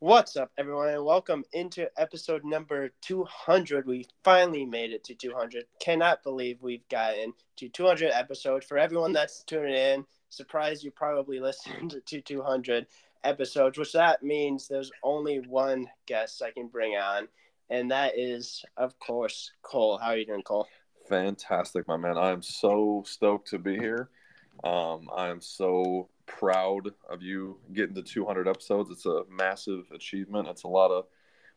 What's up, everyone, and welcome into episode number 200. We finally made it to 200. Cannot believe we've gotten to 200 episodes. For everyone that's tuning in, surprised you probably listened to 200 episodes, which that means there's only one guest I can bring on, and that is, of course, Cole. How are you doing, Cole? Fantastic, my man. I am so stoked to be here. Um, I am so proud of you getting to 200 episodes. It's a massive achievement. It's a lot of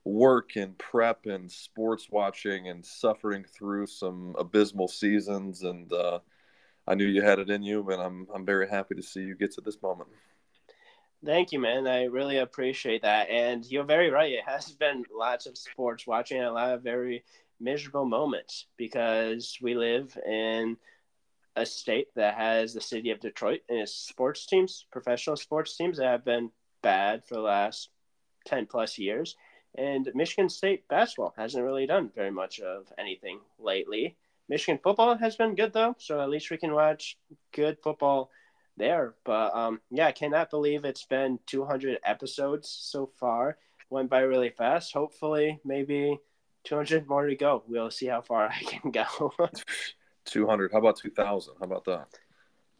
work and prep and sports watching and suffering through some abysmal seasons. And uh, I knew you had it in you, and I'm I'm very happy to see you get to this moment. Thank you, man. I really appreciate that. And you're very right. It has been lots of sports watching, a lot of very miserable moments because we live in a state that has the city of Detroit and its sports teams, professional sports teams that have been bad for the last 10 plus years. And Michigan State basketball hasn't really done very much of anything lately. Michigan football has been good though, so at least we can watch good football there. But um, yeah, I cannot believe it's been 200 episodes so far. Went by really fast. Hopefully, maybe 200 more to go. We'll see how far I can go. 200. How about 2000? How about that?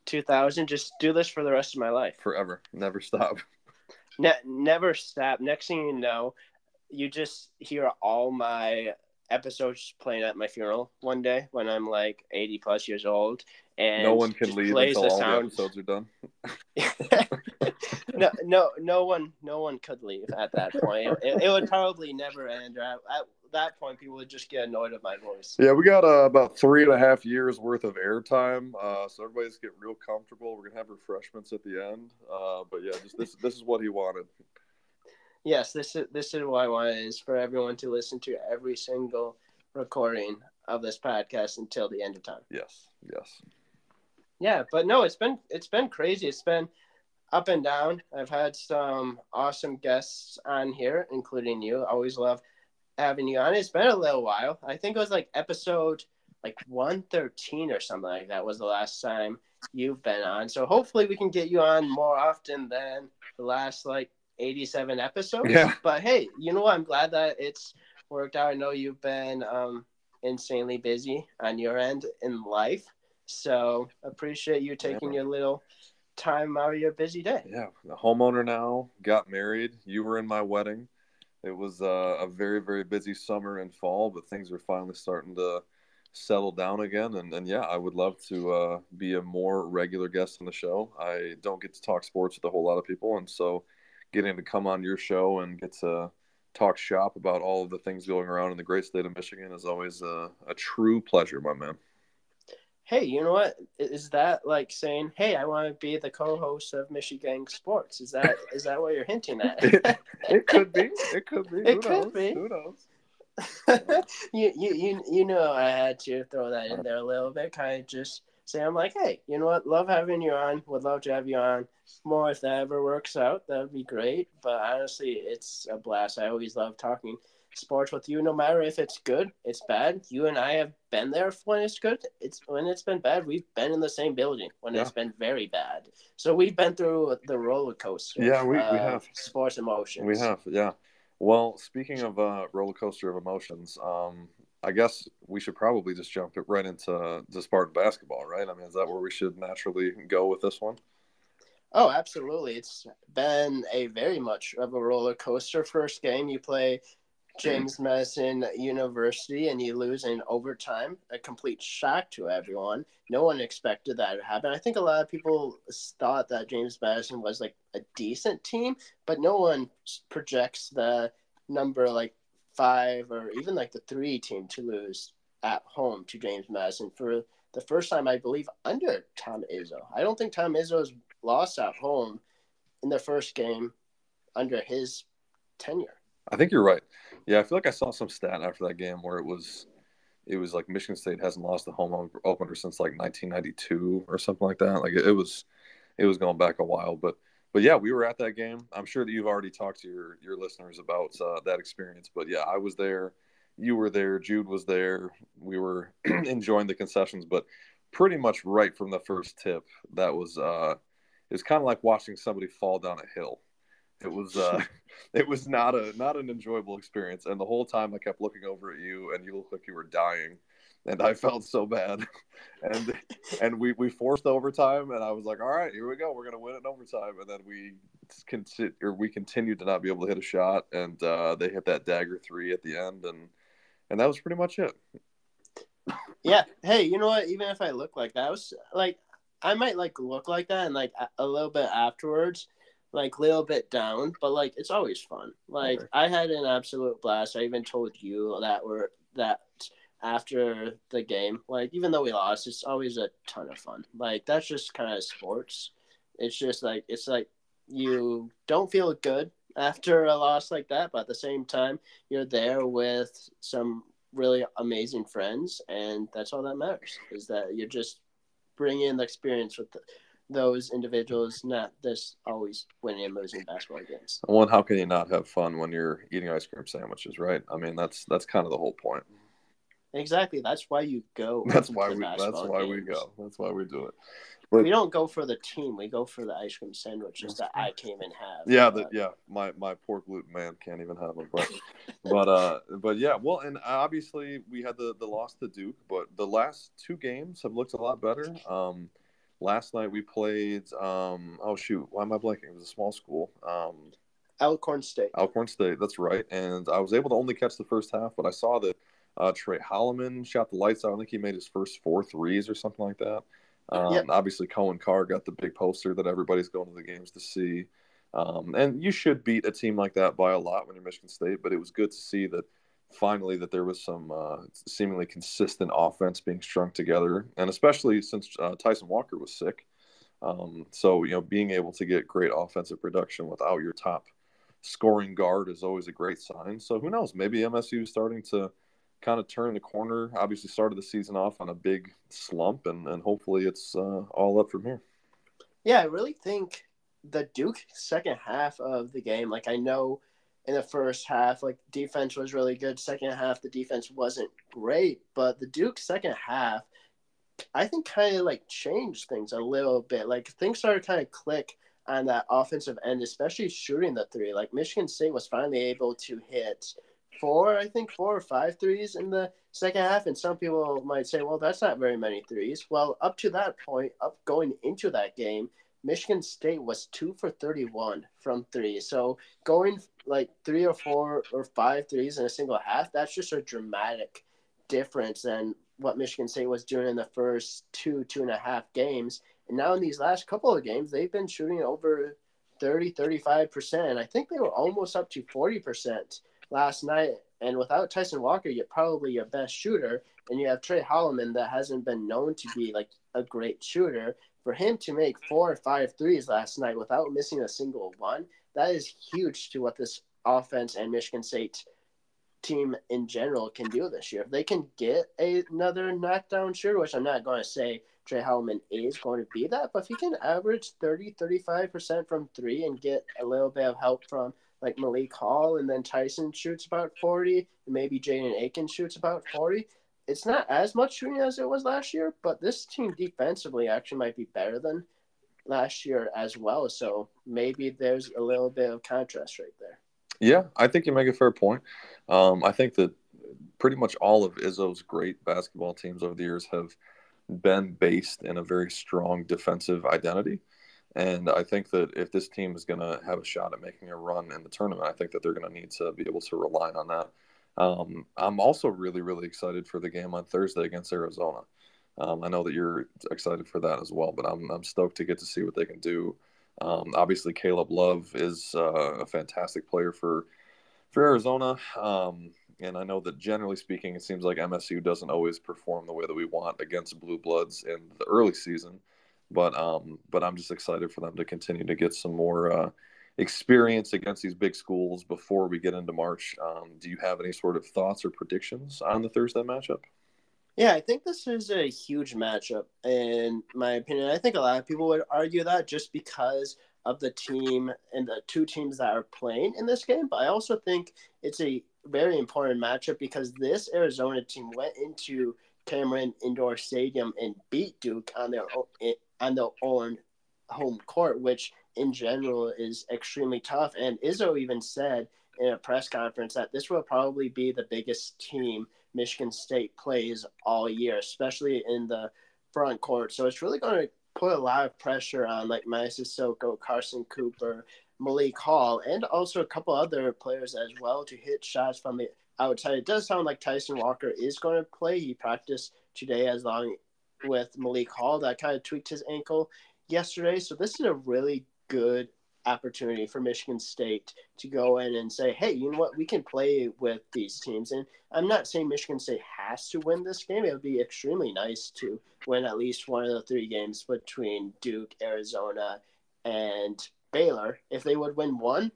2000. Just do this for the rest of my life. Forever. Never stop. Ne- never stop. Next thing you know, you just hear all my episodes playing at my funeral one day when I'm like 80 plus years old. And no one can leave until the all sound. the episodes are done. no, no, no one, no one could leave at that point. It, it would probably never end. At, at, that point, people would just get annoyed at my voice. Yeah, we got uh, about three and a half years worth of airtime, uh, so everybody's get real comfortable. We're gonna have refreshments at the end, uh, but yeah, just this this is what he wanted. Yes, this is this is what I wanted is for everyone to listen to every single recording of this podcast until the end of time. Yes, yes. Yeah, but no, it's been it's been crazy. It's been up and down. I've had some awesome guests on here, including you. I always love having you on. It's been a little while. I think it was like episode like 113 or something like that was the last time you've been on. So hopefully we can get you on more often than the last like 87 episodes. Yeah. But hey, you know what? I'm glad that it's worked out. I know you've been um, insanely busy on your end in life. So appreciate you taking yeah. your little time out of your busy day. Yeah. The homeowner now got married. You were in my wedding. It was uh, a very, very busy summer and fall, but things are finally starting to settle down again. And, and yeah, I would love to uh, be a more regular guest on the show. I don't get to talk sports with a whole lot of people. And so getting to come on your show and get to talk shop about all of the things going around in the great state of Michigan is always a, a true pleasure, my man hey, you know what? Is that like saying, hey, I want to be the co-host of Michigan Sports? Is that is that what you're hinting at? it, it could be. It could be. It Who could knows? be. Who knows? you, you you you know I had to throw that in there a little bit, kind of just say I'm like, hey, you know what? Love having you on. Would love to have you on more if that ever works out. That would be great. But honestly, it's a blast. I always love talking sports with you no matter if it's good it's bad. You and i have been there when it's good it's when it's been bad we've been in the same building when yeah. it's been very bad. So we've been through the roller coaster yeah we, we have. sports emotions. We have yeah. Well speaking of uh roller coaster of emotions um i guess we should probably just jump it right into the spartan basketball right? I mean is that where we should naturally go with this one? Oh, absolutely. It's been a very much of a roller coaster. First game, you play Mm-hmm. James Madison University and you lose in overtime. A complete shock to everyone. No one expected that to happen. I think a lot of people thought that James Madison was like a decent team, but no one projects the number like five or even like the three team to lose at home to James Madison for the first time, I believe, under Tom Izzo. I don't think Tom Izzo's lost at home in the first game under his tenure. I think you're right. Yeah, I feel like I saw some stat after that game where it was it was like Michigan State hasn't lost a home opener since like 1992 or something like that. Like it was it was going back a while, but but yeah, we were at that game. I'm sure that you've already talked to your your listeners about uh, that experience, but yeah, I was there. You were there. Jude was there. We were enjoying the concessions, but pretty much right from the first tip, that was uh, it was kind of like watching somebody fall down a hill It was uh, it was not a not an enjoyable experience, and the whole time I kept looking over at you, and you looked like you were dying, and I felt so bad, and and we we forced overtime, and I was like, all right, here we go, we're gonna win it in overtime, and then we consider or we continued to not be able to hit a shot, and uh, they hit that dagger three at the end, and and that was pretty much it. Yeah. Hey, you know what? Even if I look like that, I was like, I might like look like that, and like a little bit afterwards, like a little bit down, but like it's always fun. Like okay. I had an absolute blast. I even told you that we're that after the game. Like even though we lost, it's always a ton of fun. Like that's just kind of sports. It's just like it's like you don't feel good after a loss like that, but at the same time, you're there with some really amazing friends, and that's all that matters. Is that you're just bringing the experience with the, those individuals, not this always winning and losing basketball games. One, how can you not have fun when you're eating ice cream sandwiches, right? I mean, that's that's kind of the whole point. Exactly. That's why you go. That's why we. That's why games. we go. That's why we do it. But, we don't go for the team. We go for the ice cream sandwiches that I came and have. Yeah, the, yeah. My my poor gluten man can't even have them. But but uh but yeah. Well, and obviously we had the the loss to Duke, but the last two games have looked a lot better. Um, last night we played. Um, oh shoot, why am I blanking? It was a small school. Um, Alcorn State. Alcorn State. That's right. And I was able to only catch the first half, but I saw that uh, Tre Holloman shot the lights out. I think he made his first four threes or something like that. Um, yep. Obviously, Coen Carr got the big poster that everybody's going to the games to see. Um, and you should beat a team like that by a lot when you're Michigan State, but it was good to see that finally that there was some uh, seemingly consistent offense being strung together, and especially since uh, Tyson Walker was sick. Um, so you know, being able to get great offensive production without your top scoring guard is always a great sign. So who knows? Maybe MSU is starting to kind of turn the corner. Obviously, started the season off on a big slump, and, and hopefully it's uh, all up from here. Yeah, I really think the Duke second half of the game, like I know in the first half, like defense was really good. Second half, the defense wasn't great, but the Duke second half, I think kind of like changed things a little bit. Like things started kind of click on that offensive end, especially shooting the three. Like Michigan State was finally able to hit four, I think four or five threes in the second half. And some people might say, well, that's not very many threes. Well, up to that point, up going into that game, Michigan State was two for 31 from three. So going like three or four or five threes in a single half, that's just a dramatic difference than what Michigan State was doing in the first two, two and a half games. And now in these last couple of games, they've been shooting over 30, 35%. I think they were almost up to 40% last night. And without Tyson Walker, you're probably your best shooter. And you have Tre Holloman that hasn't been known to be like a great shooter. For him to make four or five threes last night without missing a single one, that is huge to what this offense and Michigan State team in general can do this year. If they can get a, another knockdown shooter, which I'm not going to say Tre Holloman is going to be that, but if he can average 30, 35% from three and get a little bit of help from like Malik Hall, and then Tyson shoots about 40, and maybe Jaden Akins shoots about 40. It's not as much shooting as it was last year, but this team defensively actually might be better than last year as well. So maybe there's a little bit of contrast right there. Yeah, I think you make a fair point. Um, I think that pretty much all of Izzo's great basketball teams over the years have been based in a very strong defensive identity. And I think that if this team is going to have a shot at making a run in the tournament, I think that they're going to need to be able to rely on that. Um, I'm also really, really excited for the game on Thursday against Arizona. Um, I know that you're excited for that as well, but I'm, I'm stoked to get to see what they can do. Um, obviously, Caleb Love is uh, a fantastic player for for Arizona, um, and I know that generally speaking, it seems like MSU doesn't always perform the way that we want against blue bloods in the early season. But um, but I'm just excited for them to continue to get some more uh, experience against these big schools before we get into March. Um, do you have any sort of thoughts or predictions on the Thursday matchup? Yeah, I think this is a huge matchup, in my opinion. I think a lot of people would argue that just because of the team and the two teams that are playing in this game. But I also think it's a very important matchup because this Arizona team went into Cameron Indoor Stadium and beat Duke on their own, on their own home court, which in general is extremely tough. And Izzo even said in a press conference that this will probably be the biggest team Michigan State plays all year, especially in the front court. So it's really going to put a lot of pressure on like Mady Sissoko, Carson Cooper, Malik Hall, and also a couple other players as well to hit shots from the outside. It does sound like Tyson Walker is going to play. He practiced today as long with Malik Hall that kind of tweaked his ankle yesterday. So this is a really good opportunity for Michigan State to go in and say, hey, you know what, we can play with these teams. And I'm not saying Michigan State has to win this game. It would be extremely nice to win at least one of the three games between Duke, Arizona, and Baylor. If they would win one,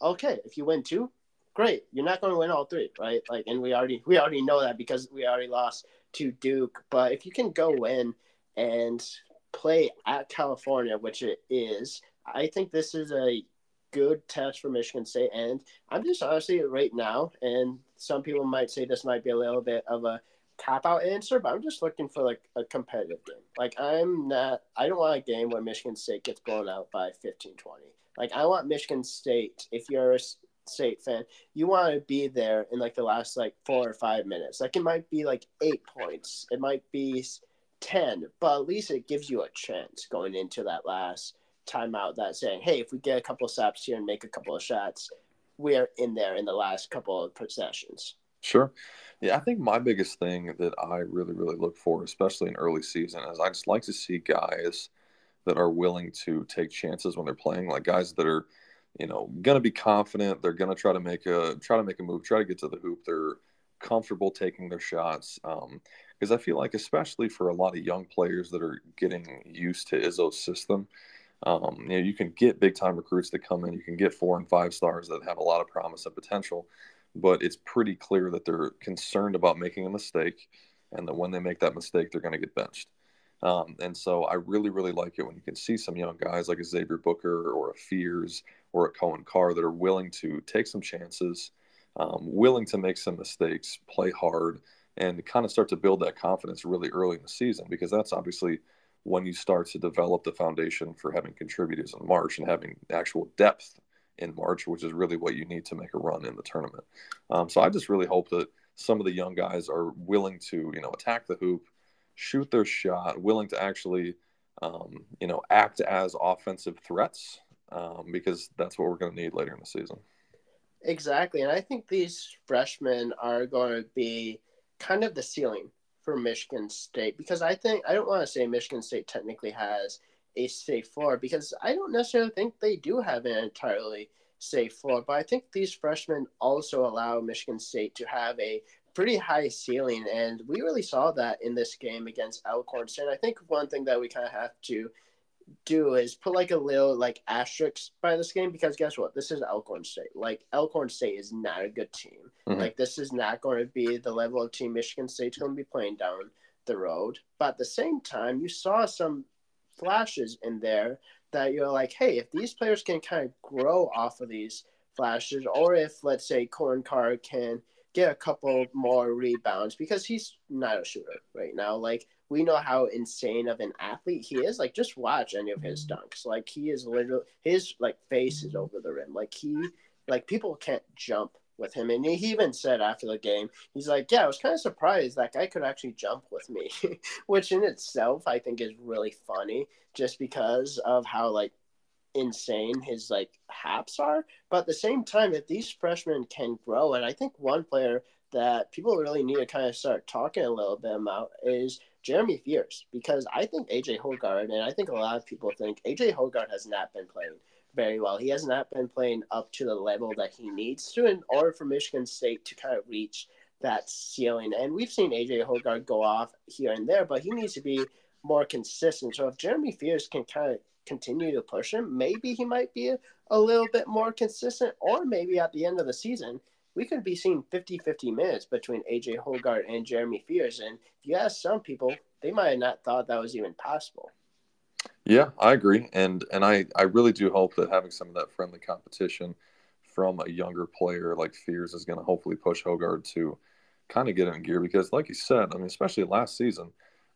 okay. If you win two, great. You're not going to win all three, right? Like, and we already we already know that because we already lost to Duke. But if you can go in and play at California, which it is, I think this is a good test for Michigan State. And I'm just honestly right now, and some people might say this might be a little bit of a cop out answer, but I'm just looking for like a competitive game. Like I'm not I don't want a game where Michigan State gets blown out by 15 20. Like I want Michigan State if you're a State fan, you want to be there in like the last like 4 or 5 minutes. Like it might be like 8 points. It might be 10, but at least it gives you a chance going into that last timeout that saying, "Hey, if we get a couple of stops here and make a couple of shots, we're in there in the last couple of possessions." Sure. Yeah, I think my biggest thing that I really, really look for, especially in early season, is I just like to see guys that are willing to take chances when they're playing, like guys that are, you know, gonna be confident. They're gonna try to make a try to make a move, try to get to the hoop. They're comfortable taking their shots. Um, Because I feel like, especially for a lot of young players that are getting used to Izzo's system, um, you know, you can get big time recruits that come in. You can get four and five stars that have a lot of promise and potential, but it's pretty clear that they're concerned about making a mistake, and that when they make that mistake, they're going to get benched. Um, and so I really, really like it when you can see some young guys like a Xavier Booker or a Fears or a Coen Carr that are willing to take some chances, um, willing to make some mistakes, play hard, and kind of start to build that confidence really early in the season because that's obviously when you start to develop the foundation for having contributors in March and having actual depth in March, which is really what you need to make a run in the tournament. Um, so I just really hope that some of the young guys are willing to, you know, attack the hoop, shoot their shot, willing to actually, um, you know, act as offensive threats um, because that's what we're going to need later in the season. Exactly. And I think these freshmen are going to be kind of the ceiling for Michigan State because I think I don't want to say Michigan State technically has a safe floor because I don't necessarily think they do have an entirely safe floor, but I think these freshmen also allow Michigan State to have a pretty high ceiling, and we really saw that in this game against Alcorn State. I think one thing that we kind of have to do is put like a little like asterisk by this game because guess what? This is Alcorn State. Like Alcorn State is not a good team. Mm-hmm. Like this is not going to be the level of team Michigan State's going to be playing down the road. But at the same time, you saw some flashes in there that you're like, hey, if these players can kind of grow off of these flashes, or if let's say Coen Carr can get a couple more rebounds because he's not a shooter right now. Like we know how insane of an athlete he is. Like just watch any of his dunks. Like he is literally his like face is over the rim. Like he like people can't jump with him. And he even said after the game, he's like, Yeah, I was kind of surprised that guy could actually jump with me, which in itself I think is really funny just because of how like insane his like haps are. But at the same time, if these freshmen can grow, and I think one player that people really need to kind of start talking a little bit about is Jeremy Fears because I think AJ Hoggard and I think a lot of people think AJ Hoggard has not been playing very well. He has not been playing up to the level that he needs to in order for Michigan State to kind of reach that ceiling. And we've seen AJ Hoggard go off here and there, but he needs to be more consistent. So if Jeremy Fears can kind of continue to push him, maybe he might be a little bit more consistent, or maybe at the end of the season, we could be seeing 50 50 minutes between AJ Hoggard and Jeremy Fears. And if you ask some people, they might have not thought that was even possible. Yeah, I agree, and and I I really do hope that having some of that friendly competition from a younger player like Fears is going to hopefully push Hoggard to kind of get in gear because, like you said, I mean, especially last season,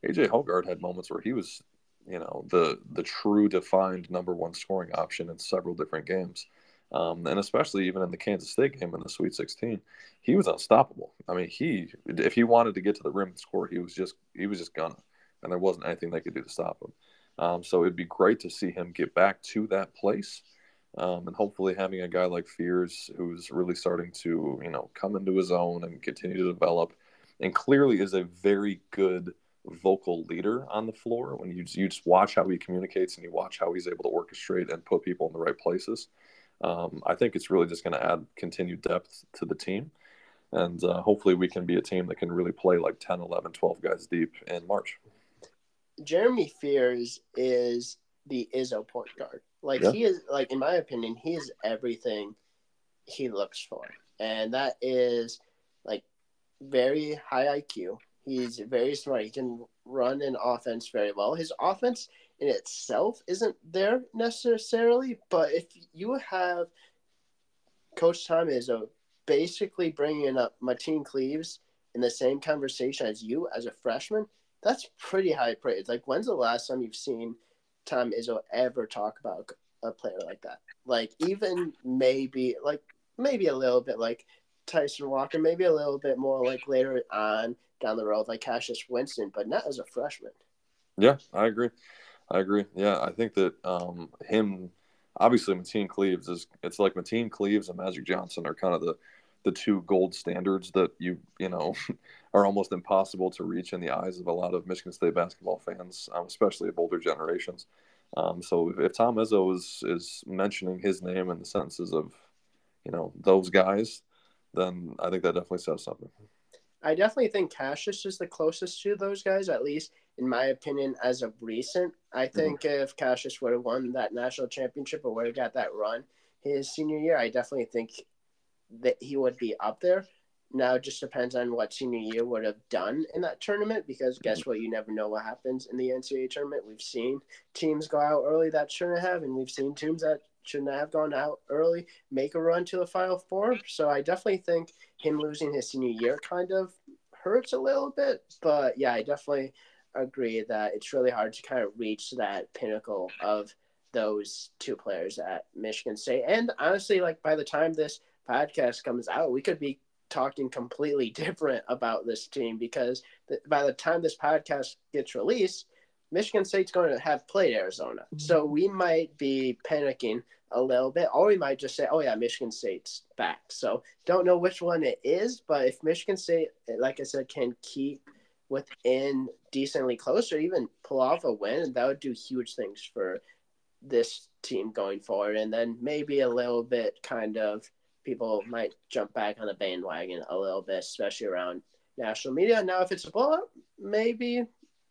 AJ Hoggard had moments where he was you know the the true defined number one scoring option in several different games. Um, and especially even in the Kansas State game in the Sweet 16, he was unstoppable. I mean, he if he wanted to get to the rim and score, he was just he was just gonna, and there wasn't anything they could do to stop him. Um, so it'd be great to see him get back to that place, um, and hopefully having a guy like Fears who's really starting to you know come into his own and continue to develop, and clearly is a very good vocal leader on the floor. When you you just watch how he communicates and you watch how he's able to orchestrate and put people in the right places um, I think it's really just going to add continued depth to the team. And uh, hopefully we can be a team that can really play like 10, 11, 12 guys deep in March. Jeremy Fears is the Izzo point guard. Like yeah. he is like in my opinion, he is everything he looks for. And that is like very high IQ. He's very smart. He can run an offense very well. His offense in itself isn't there necessarily, but if you have Coach Tom Izzo uh, basically bringing up Mateen Cleaves in the same conversation as you as a freshman, that's pretty high praise. Like, when's the last time you've seen Tom Izzo ever talk about a player like that? Like, even maybe, like, maybe a little bit like Tyson Walker, maybe a little bit more like later on down the road, like Cassius Winston, but not as a freshman. Yeah, I agree. I agree. Yeah, I think that um, him, obviously, Mateen Cleaves is. It's like Mateen Cleaves and Magic Johnson are kind of the the two gold standards that you you know are almost impossible to reach in the eyes of a lot of Michigan State basketball fans, um, especially of older generations. Um, so if, if, Tom Izzo is is mentioning his name in the sentences of, you know, those guys, then I think that definitely says something. I definitely think Cassius is the closest to those guys, at least in my opinion, as of recent. I mm-hmm. think mm-hmm. if Cassius would have won that national championship or would have got that run his senior year, I definitely think that he would be up there. Now it just depends on what senior year would have done in that tournament because guess mm-hmm. what? You never know what happens in the NCAA tournament. We've seen teams go out early that shouldn't have, and we've seen teams that shouldn't have gone out early make a run to the Final Four. So I definitely think him losing his senior year kind of hurts a little bit. But yeah, I definitely agree that it's really hard to kind of reach that pinnacle of those two players at Michigan State. And honestly, like by the time this podcast comes out, we could be talking completely different about this team because by the time this podcast gets released, Michigan State's going to have played Arizona. Mm-hmm. So we might be panicking a little bit, or we might just say, oh, yeah, Michigan State's back. So don't know which one it is, but if Michigan State, like I said, can keep within decently close or even pull off a win, that would do huge things for this team going forward. And then maybe a little bit kind of people might jump back on the bandwagon a little bit, especially around national media. Now, if it's a blowout, maybe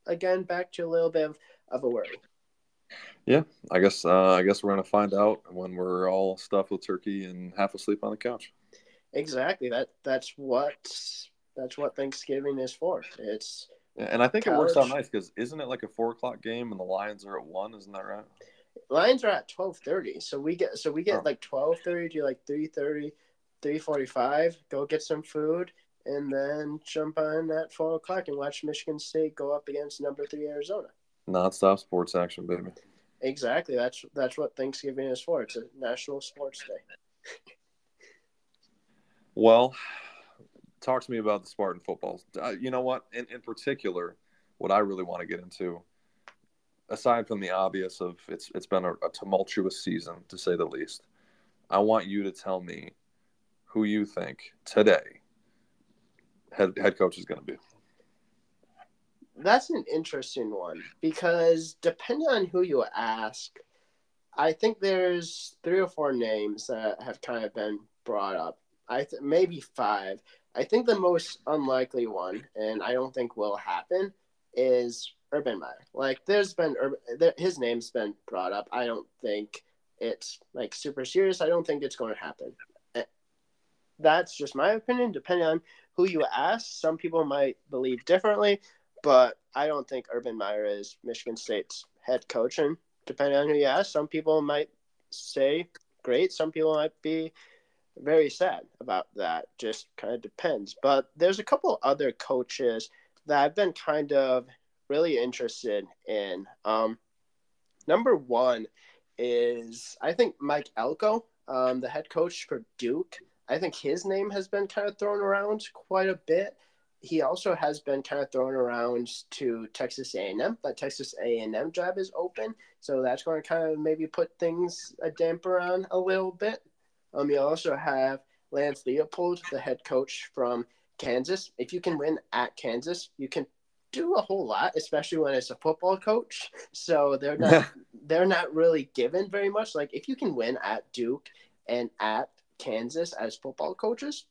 again back to a little bit of, of a worry. Yeah, I guess uh, I guess we're gonna find out when we're all stuffed with turkey and half asleep on the couch. Exactly. That that's what that's what Thanksgiving is for. It's yeah, and I think college. it works out nice because isn't it like a four o'clock game and the Lions are at one? Isn't that right? Lions are at twelve thirty, so we get so we get oh. like twelve thirty to like 3.30, 3.45, Go get some food, and then jump on at four o'clock and watch Michigan State go up against number three Arizona. Non-stop sports action, baby. Exactly. That's that's what Thanksgiving is for. It's a national sports day. well, talk to me about the Spartan footballs. Uh, you know what? In, in particular, what I really want to get into, aside from the obvious of it's it's been a, a tumultuous season to say the least, I want you to tell me who you think today head head coach is going to be. That's an interesting one because depending on who you ask, I think there's three or four names that have kind of been brought up. I th- maybe five. I think the most unlikely one, and I don't think will happen, is Urban Meyer. Like, there's been there, his name's been brought up. I don't think it's like super serious. I don't think it's going to happen. That's just my opinion. Depending on who you ask, some people might believe differently, but I don't think Urban Meyer is Michigan State's head coach. And depending on who you ask, some people might say great. Some people might be very sad about that. Just kind of depends. But there's a couple other coaches that I've been kind of really interested in. Um, number one is I think Mike Elko, um, the head coach for Duke. I think his name has been kind of thrown around quite a bit. He also has been kind of thrown around to Texas A&M. That Texas A&M job is open, so that's going to kind of maybe put things a damper on a little bit. Um, you also have Lance Leopold, the head coach from Kansas. If you can win at Kansas, you can do a whole lot, especially when it's a football coach. So they're not they're not really given very much. Like if you can win at Duke and at Kansas as football coaches,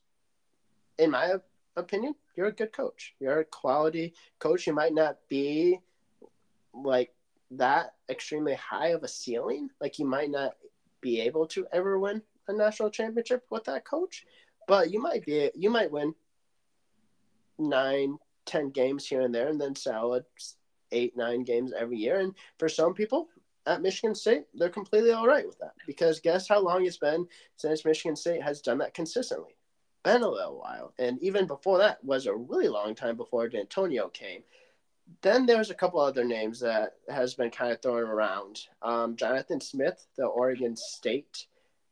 in my opinion, you're a good coach. You're a quality coach. You might not be like that extremely high of a ceiling. Like you might not be able to ever win a national championship with that coach, but you might be you might win nine, ten games here and there, and then solid eight, nine games every year. And for some people at Michigan State, they're completely all right with that because guess how long it's been since Michigan State has done that consistently? Been a little while, and even before that was a really long time before D'Antonio came. Then there's a couple other names that has been kind of thrown around. Um, Jonathan Smith, the Oregon State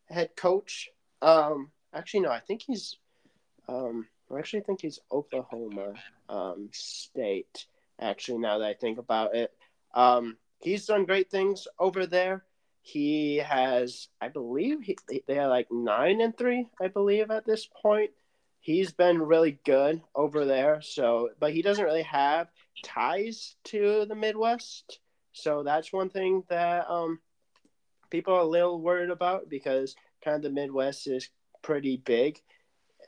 head coach. Um, actually, no, I think he's. Um, I actually think he's Oklahoma um, State. Actually, now that I think about it, um, he's done great things over there. He has, I believe, he, they are like nine and three, I believe, at this point. He's been really good over there. So, but he doesn't really have ties to the Midwest. So that's one thing that um, people are a little worried about because kind of the Midwest is pretty big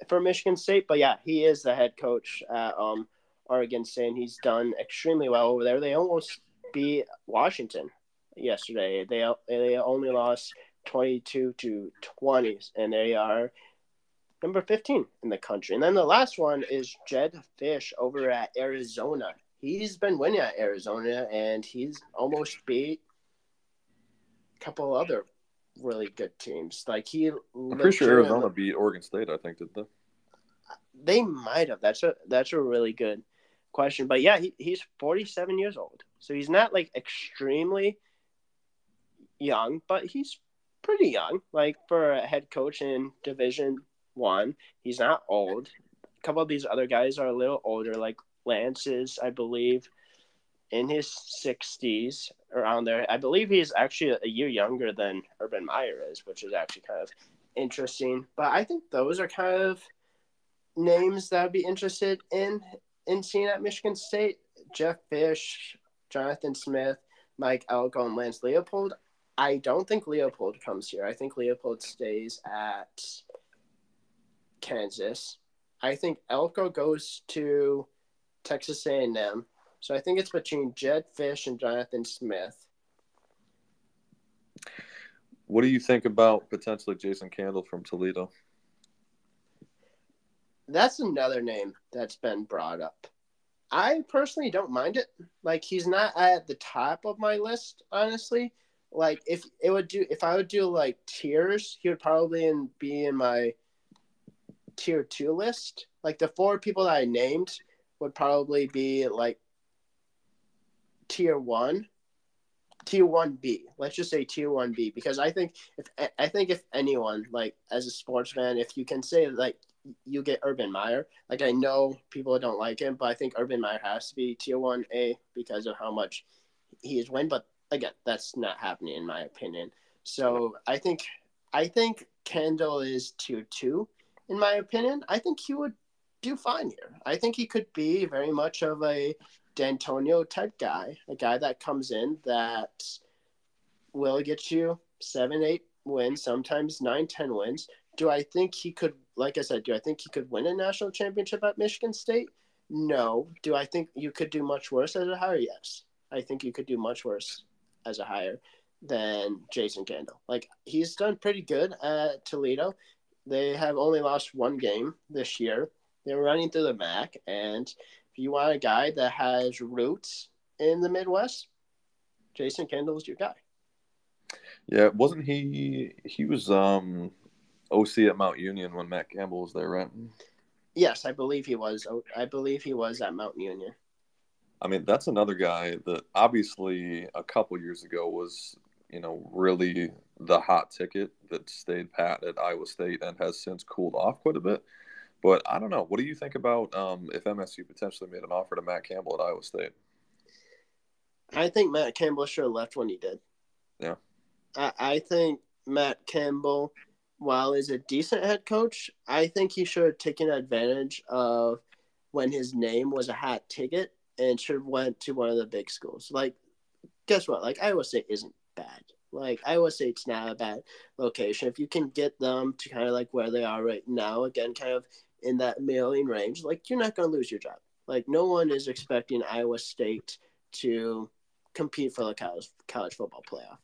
for Michigan State. But yeah, he is the head coach at um, Oregon State. And he's done extremely well over there. They almost beat Washington yesterday. They they only lost twenty two to twenty, and they are number fifteen in the country. And then the last one is Jedd Fisch over at Arizona. He's been winning at Arizona, and he's almost beat a couple other really good teams. Like he, I'm pretty sure Arizona beat Oregon State. I think did they? They might have. That's a that's a really good question. But yeah, he, he's 47 years old, so he's not like extremely young, but he's pretty young. Like for a head coach in Division One, he's not old. A couple of these other guys are a little older, like Lance is, I believe, in his 60s around there. I believe he's actually a year younger than Urban Meyer is, which is actually kind of interesting. But I think those are kind of names that I'd be interested in in seeing at Michigan State. Jeff Fisch, Jonathan Smith, Mike Elko, and Lance Leopold. I don't think Leopold comes here. I think Leopold stays at Kansas. I think Elko goes to Texas A&M. So I think it's between Jedd Fisch and Jonathan Smith. What do you think about potentially Jason Candle from Toledo? That's another name that's been brought up. I personally don't mind it. Like he's not at the top of my list, honestly. Like if it would do if I would do like tiers, he would probably in, be in my tier two list. Like the four people that I named would probably be like tier one, tier one B. Let's just say tier one B because I think if I think if anyone like as a sports fan, if you can say like you get Urban Meyer, like I know people don't like him, but I think Urban Meyer has to be tier one A because of how much he has won. But again, that's not happening in my opinion. So I think I think Candle is tier two in my opinion. I think he would do fine here. I think he could be very much of a D'Antonio type guy, a guy that comes in that will get you seven, eight wins, sometimes nine, ten wins. Do I think he could, like I said, do I think he could win a national championship at Michigan State? No. Do I think you could do much worse as a hire? Yes. I think you could do much worse as a hire than Jason Candle. Like he's done pretty good at Toledo. They have only lost one game this year. They're running through the MAC, and if you want a guy that has roots in the Midwest, Jason is your guy. Yeah, wasn't he? He was um, OC at Mount Union when Matt Campbell was there, right? Yes, I believe he was. I believe he was at Mount Union. I mean, that's another guy that obviously a couple years ago was, you know, really the hot ticket that stayed pat at Iowa State and has since cooled off quite a bit. But I don't know. What do you think about um, if MSU potentially made an offer to Matt Campbell at Iowa State? I think Matt Campbell should have left when he did. Yeah. I, I think Matt Campbell, while is a decent head coach, I think he should have taken advantage of when his name was a hot ticket and should have went to one of the big schools. Like, guess what? Like Iowa State isn't bad. Like Iowa State's not a bad location. If you can get them to kind of like where they are right now, again, kind of in that million range, like you're not going to lose your job. Like no one is expecting Iowa State to compete for the college college football playoff.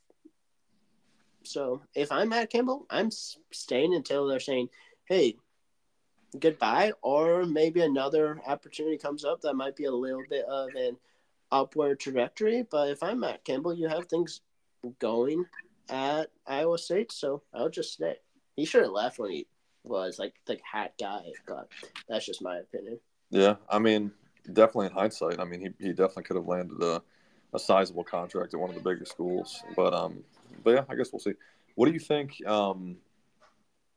So if I'm Matt Campbell, I'm staying until they're saying, "Hey, goodbye," or maybe another opportunity comes up that might be a little bit of an upward trajectory. But if I'm Matt Campbell, you have things going at Iowa State, so I'll just stay. He should have left when he was like the hat guy, but that's just my opinion. Yeah, I mean, definitely in hindsight, I mean, he, he definitely could have landed a, a sizable contract at one of the bigger schools. But um, but yeah, I guess we'll see. What do you think? Um,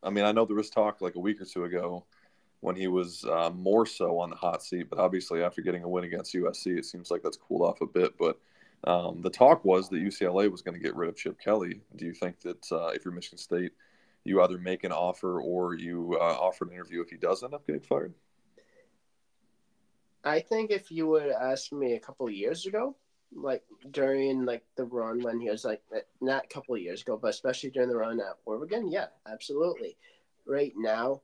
I mean, I know there was talk like a week or two ago when he was uh, more so on the hot seat, but obviously after getting a win against USC, it seems like that's cooled off a bit. But um, the talk was that UCLA was going to get rid of Chip Kelly. Do you think that uh, if you're Michigan State, you either make an offer or you uh, offer an interview if he does end up getting fired? I think if you would ask me a couple years ago, like during like the run when he was like eh, not a couple of years ago, but especially during the run at Oregon, yeah, absolutely. Right now,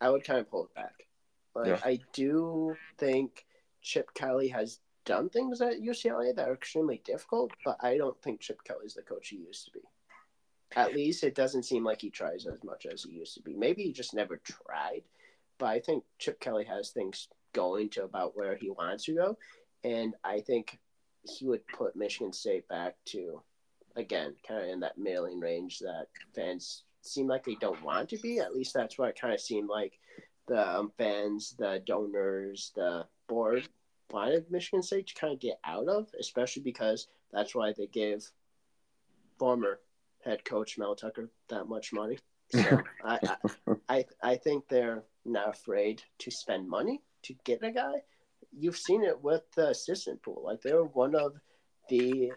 I would kind of pull it back. Like yeah. I do think Chip Kelly has done things at UCLA that are extremely difficult, but I don't think Chip Kelly is the coach he used to be. At least it doesn't seem like he tries as much as he used to be. Maybe he just never tried, but I think Chip Kelly has things going to about where he wants to go, and I think he would put Michigan State back to, again, kind of in that mailing range that fans seem like they don't want to be. At least that's what it kind of seemed like. The um, fans, the donors, the board wanted Michigan State to kind of get out of, especially because that's why they gave former head coach Mel Tucker that much money. So I, I, I I think they're not afraid to spend money to get a guy. You've seen it with the assistant pool. Like they're one of the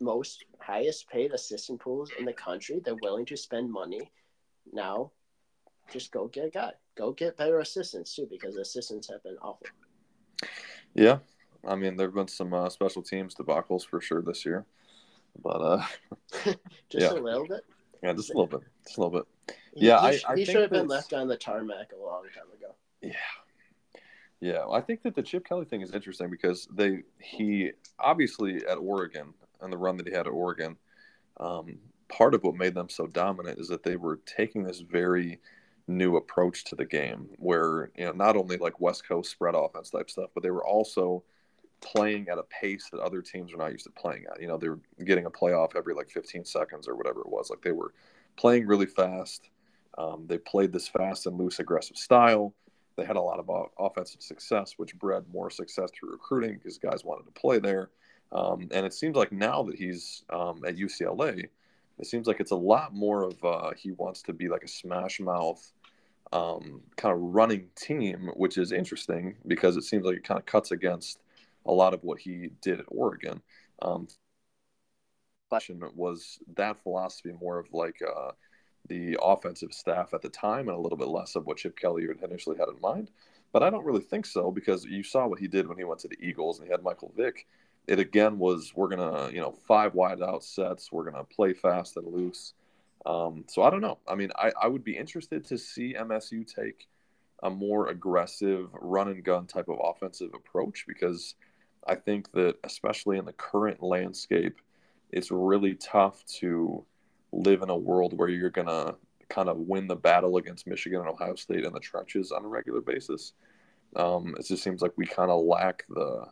most highest paid assistant pools in the country. They're willing to spend money. Now, just go get a guy. Go get better assistants too, because assistants have been awful. Yeah, I mean there have been some uh, special teams debacles for sure this year, but uh, just yeah. a little bit. Yeah, just a little bit, just a little bit. Yeah, he, I, I he should have been left on the tarmac a long time ago. Yeah, yeah. I think that the Chip Kelly thing is interesting because they he obviously at Oregon and the run that he had at Oregon, um, part of what made them so dominant is that they were taking this very new approach to the game where you know not only like west coast spread offense type stuff but they were also playing at a pace that other teams are not used to playing at. You know they were getting a playoff every like 15 seconds or whatever it was. Like they were playing really fast. Um, they played this fast and loose aggressive style they had a lot of offensive success which bred more success through recruiting because guys wanted to play there um, and it seems like now that he's um, at ucla it seems like it's a lot more of uh, he wants to be like a smash mouth um, kind of running team, which is interesting because it seems like it kind of cuts against a lot of what he did at Oregon. Um, question was that philosophy more of like uh, the offensive staff at the time and a little bit less of what Chip Kelly had initially had in mind. But I don't really think so because you saw what he did when he went to the Eagles and he had Michael Vick. It again was we're gonna you know five wide out sets we're gonna play fast and loose. Um, so i don't know. I mean I, I would be interested to see msu take a more aggressive run and gun type of offensive approach because i think that especially in the current landscape it's really tough to live in a world where you're gonna kind of win the battle against michigan and ohio state in the trenches on a regular basis um, it just seems like we kind of lack the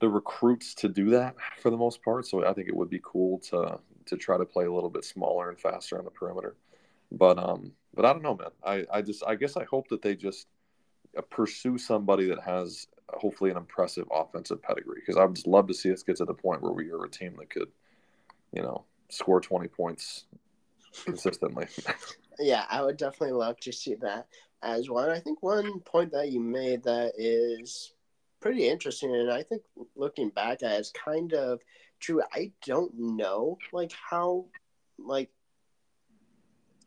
the recruits to do that for the most part. So I think it would be cool to to try to play a little bit smaller and faster on the perimeter. But um, but I don't know, man. I I just I guess I hope that they just uh, pursue somebody that has hopefully an impressive offensive pedigree because I would just love to see us get to the point where we are a team that could, you know, score 20 points consistently. yeah, I would definitely love to see that as well. I think one point that you made that is pretty interesting, and I think looking back is kind of true. I don't know like how like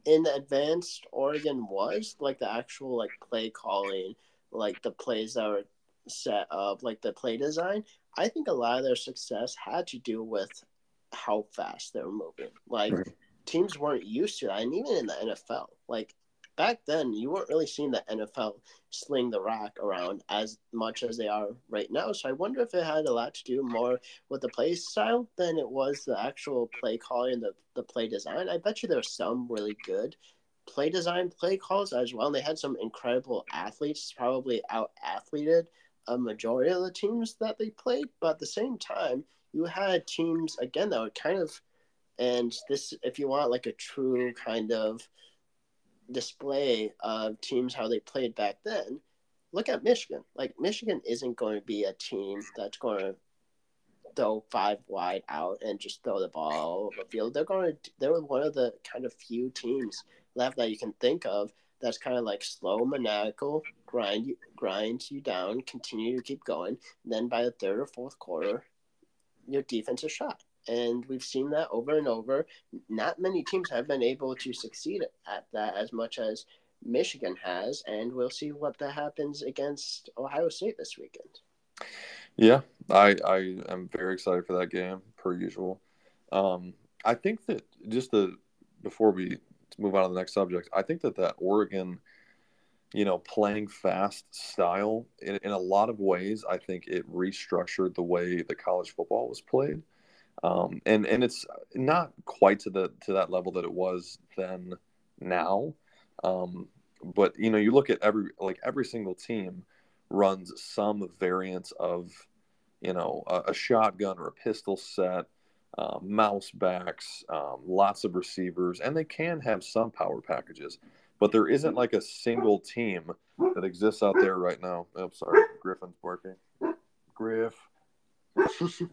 in advanced Oregon was like the actual like play calling, like the plays that were set up, like the play design. I think a lot of their success had to do with how fast they were moving. Like right. teams weren't used to that, and even in the NFL, like back then you weren't really seeing the NFL sling the rock around as much as they are right now. So I wonder if it had a lot to do more with the play style than it was the actual play calling, and the, the play design. I bet you there were some really good play design play calls as well. And they had some incredible athletes, probably out athleted a majority of the teams that they played. But at the same time, you had teams again that were kind of and this if you want like a true kind of display of teams how they played back then, look at Michigan. Like Michigan isn't going to be a team that's going to throw five wide out and just throw the ball all over the field. They're going to. They're one of the kind of few teams left that you can think of that's kind of like slow, maniacal, grind grind you down, continue to keep going. then by the third or fourth quarter, your defense is shot and we've seen that over and over. Not many teams have been able to succeed at that as much as Michigan has, and we'll see what that happens against Ohio State this weekend. Yeah, I I am very excited for that game per usual. Um, I think that just the before we move on to the next subject, I think that that Oregon, you know, playing fast style in, in a lot of ways, I think it restructured the way the college football was played. Um, and and it's not quite to the to that level that it was then now. Um, but you know you look at every like every single team runs some variance of you know a, a shotgun or a pistol set uh, mouse backs um, lots of receivers and they can have some power packages but there isn't like a single team that exists out there right now. Oh, sorry, Griffin's barking. Griff. Come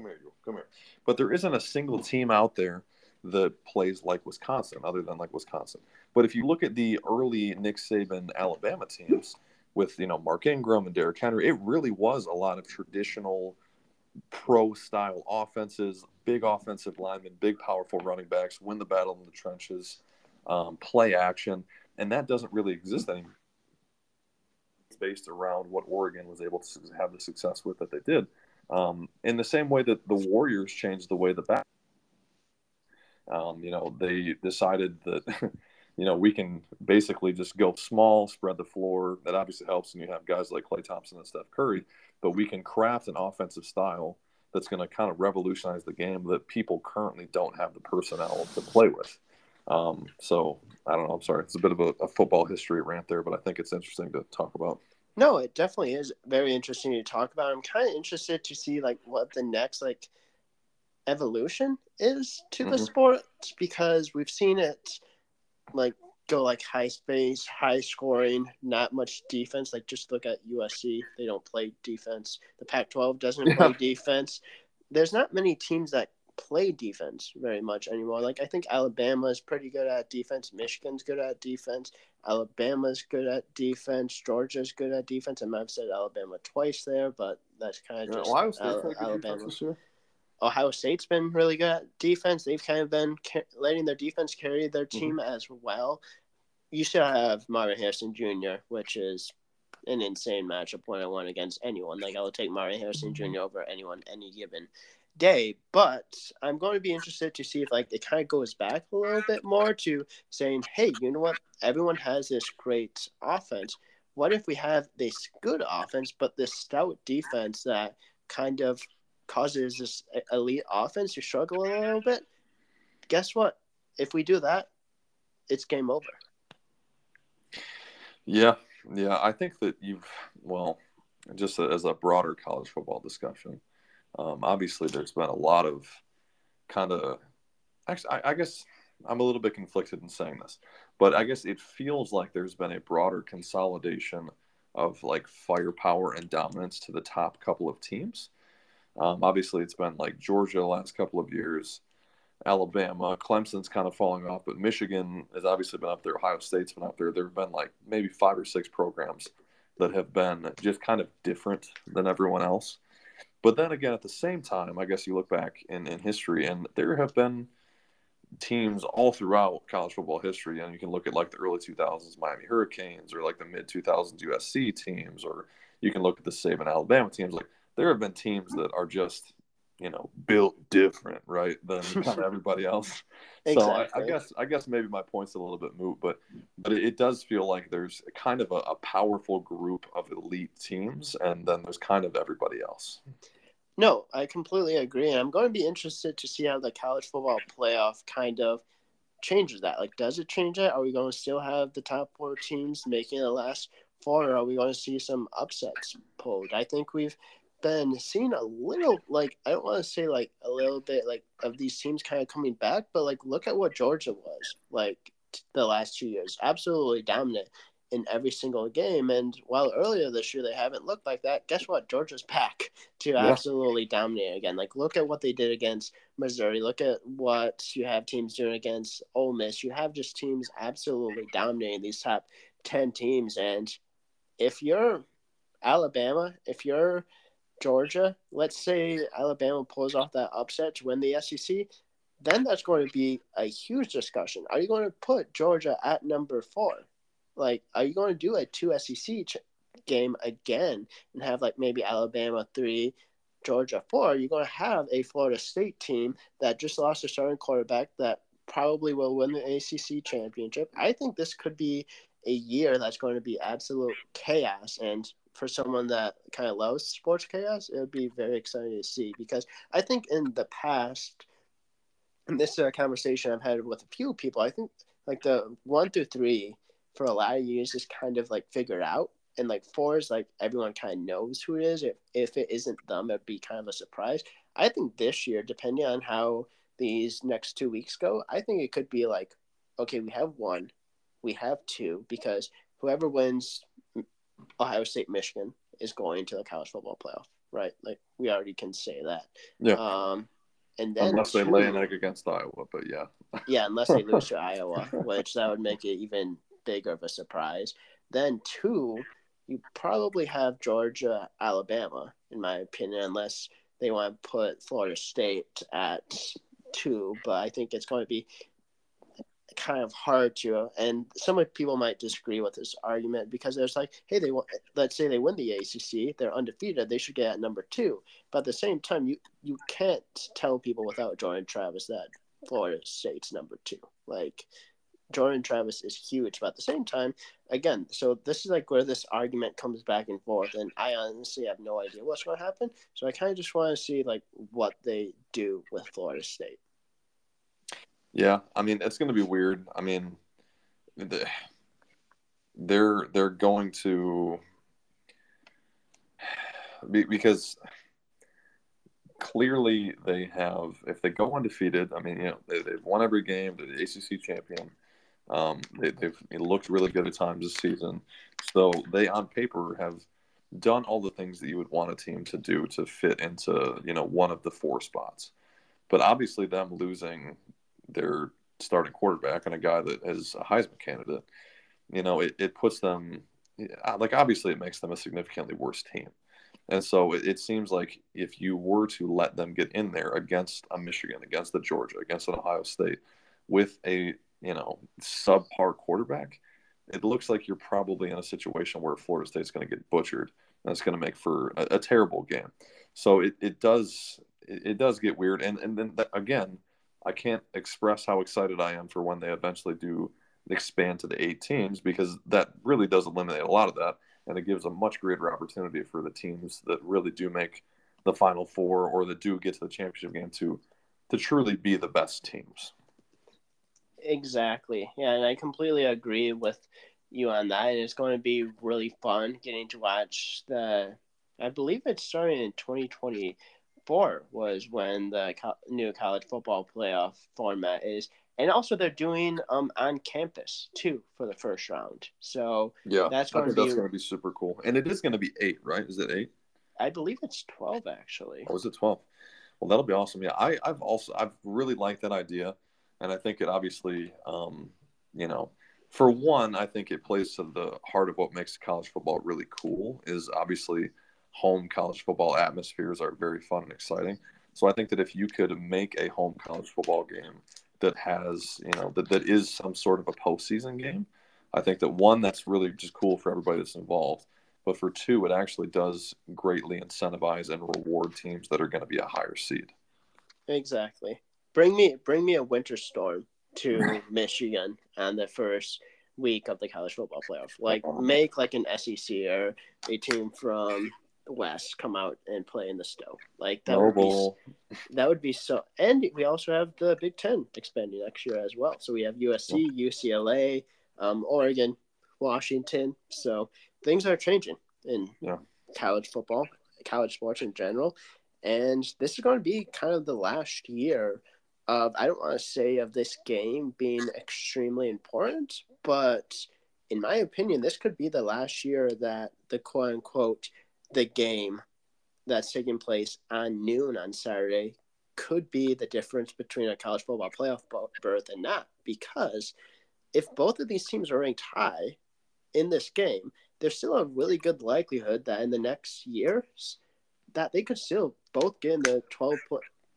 here, you come here. But there isn't a single team out there that plays like Wisconsin, other than like Wisconsin. But if you look at the early Nick Saban Alabama teams with you know Mark Ingram and Derrick Henry, it really was a lot of traditional pro style offenses, big offensive linemen, big powerful running backs, win the battle in the trenches, um, play action, and that doesn't really exist anymore. It's based around what Oregon was able to have the success with that they did. Um, in the same way that the Warriors changed the way the back, um, you know, they decided that, you know, we can basically just go small, spread the floor. That obviously helps, and you have guys like Klay Thompson and Steph Curry. But we can craft an offensive style that's going to kind of revolutionize the game that people currently don't have the personnel to play with. Um, so I don't know. I'm sorry. It's a bit of a, a football history rant there, but I think it's interesting to talk about. No, it definitely is very interesting to talk about. I'm kind of interested to see like what the next like evolution is to the mm-hmm. sport because we've seen it like go like high space, high scoring, not much defense. Like just look at USC; they don't play defense. The Pac-12 doesn't yeah. play defense. There's not many teams that play defense very much anymore. Like I think Alabama is pretty good at defense. Michigan's good at defense. Alabama's good at defense. Georgia's good at defense. I might have said Alabama twice there, but that's kind of just Ohio State Alabama. Ohio State's been really good at defense. They've kind of been ca- letting their defense carry their mm-hmm. team mm-hmm. as well. You still have Marvin Harrison Jr., which is an insane matchup one on one against anyone. Like I will take Marvin Harrison Jr. over anyone any given day. But I'm going to be interested to see if like it kind of goes back a little bit more to saying, hey, you know what? Everyone has this great offense. What if we have this good offense, but this stout defense that kind of causes this elite offense to struggle a little bit? Guess what? If we do that, it's game over. Yeah, yeah. I think that you've well, just as a broader college football discussion um, obviously, there's been a lot of kind of, actually, I, I, guess I'm a little bit conflicted in saying this, but I guess it feels like there's been a broader consolidation of like firepower and dominance to the top couple of teams. Um, obviously, it's been like Georgia the last couple of years, Alabama, Clemson's kind of falling off, but Michigan has obviously been up there. Ohio State's been up there. There have been like maybe five or six programs that have been just kind of different than everyone else. But then again, at the same time, I guess you look back in, in history, and there have been teams all throughout college football history. And you can look at like the early 2000s Miami Hurricanes or like the mid 2000s USC teams, or you can look at the Saban Alabama teams. Like there have been teams mm-hmm. that are just you know built different right than kind of everybody else. Exactly. so I, I, guess i guess maybe my point's a little bit moot but but it, it does feel like there's kind of a, a, powerful group of elite teams and then there's kind of everybody else. No i completely agree and i'm going to be interested to see how the college football playoff kind of changes that. Like does it change it are we going to still have the top four teams making the last four or are we going to see some upsets pulled? I think we've been seeing a little like I don't want to say like a little bit like of these teams kind of coming back, but like look at what Georgia was like the last two years, absolutely dominant in every single game. And while earlier this year they haven't looked like that, guess what? Georgia's back to yeah. absolutely dominate again. Like look at what they did against Missouri. Look at what you have teams doing against Ole Miss. You have just teams absolutely dominating these top ten teams. And if you're Alabama, if you're Georgia, let's say Alabama pulls off that upset to win the SEC, then that's going to be a huge discussion. Are you going to put Georgia at number four? Like, are you going to do a two SEC ch- game again and have like maybe Alabama three, Georgia four? You're going to have a Florida State team that just lost a starting quarterback that probably will win the ACC championship. I think this could be a year that's going to be absolute chaos and for someone that kind of loves sports chaos, it would be very exciting to see because I think in the past, and this is a conversation I've had with a few people, I think like the one through three for a lot of years is kind of like figured out. And like four is like everyone kind of knows who it is. If, if it isn't them, it'd be kind of a surprise. I think this year, depending on how these next two weeks go, I think it could be like, okay, we have one, we have two, because whoever wins Ohio State, Michigan is going to the college football playoff, right? Like we already can say that. Yeah. Um, and then unless two, they lay an egg against Iowa, but yeah. yeah, unless they lose to Iowa, which that would make it even bigger of a surprise. Then two, you probably have Georgia, Alabama, in my opinion, unless they want to put Florida State at two. But I think it's going to be kind of hard to, and some people might disagree with this argument because there's like, hey, they want, let's say they win the ACC, they're undefeated, they should get at number two. But at the same time, you you can't tell people without Jordan Travis that Florida State's number two. Like Jordan Travis is huge, but at the same time, again, so this is like where this argument comes back and forth, and I honestly have no idea what's going to happen. So I kind of just want to see like what they do with Florida State. Yeah, I mean it's going to be weird. I mean, they're they're going to because clearly they have if they go undefeated. I mean, you know they, have won every game. They're the ACC champion. Um, they, have looked really good at times this season. So they on paper have done all the things that you would want a team to do to fit into you know one of the four spots. But obviously, them losing their starting quarterback and a guy that is a Heisman candidate, you know, it, it puts them like obviously it makes them a significantly worse team. And so it, it, seems like if you were to let them get in there against a Michigan, against the Georgia, against an Ohio State with a, you know, subpar quarterback, it looks like you're probably in a situation where Florida State's going to get butchered and it's going to make for a, a terrible game. So it, it does it, it does get weird. And and then again, I can't express how excited I am for when they eventually do expand to the eight teams because that really does eliminate a lot of that and it gives a much greater opportunity for the teams that really do make the final four or that do get to the championship game to to truly be the best teams. Exactly. Yeah, and I completely agree with you on that. It's going to be really fun getting to watch the I believe it's starting in 2020 four was when the co- new college football playoff format is and also they're doing um on campus too for the first round. So Yeah, That's I gonna think that's be- going to be super cool, and it is going to be eight, right? Is it eight? I believe it's twelve actually. Or is it twelve? Well, that'll be awesome. Yeah, I, I've also I've really liked that idea, and I think it obviously, um, you know, for one, I think it plays to the heart of what makes college football really cool. Is obviously home college football atmospheres are very fun and exciting. So I think that if you could make a home college football game that has, you know, that, that is some sort of a postseason game, I think that one, that's really just cool for everybody that's involved. But for two, it actually does greatly incentivize and reward teams that are going to be a higher seed. Exactly. Bring me bring me a winter storm to Michigan and the first week of the college football playoff. Like make like an SEC or a team from West come out and play in the snow. Like that would be that would be so and we also have the Big Ten expanding next year as well. So we have USC, UCLA, um, Oregon, Washington. So things are changing in Yeah. college football, college sports in general. And this is going to be kind of the last year of, I don't want to say of this game being extremely important, but in my opinion, this could be the last year that the quote unquote, the game that's taking place on noon on Saturday could be the difference between a college football playoff berth and not. Because if both of these teams are ranked high in this game, there's still a really good likelihood that in the next years that they could still both get in the 12,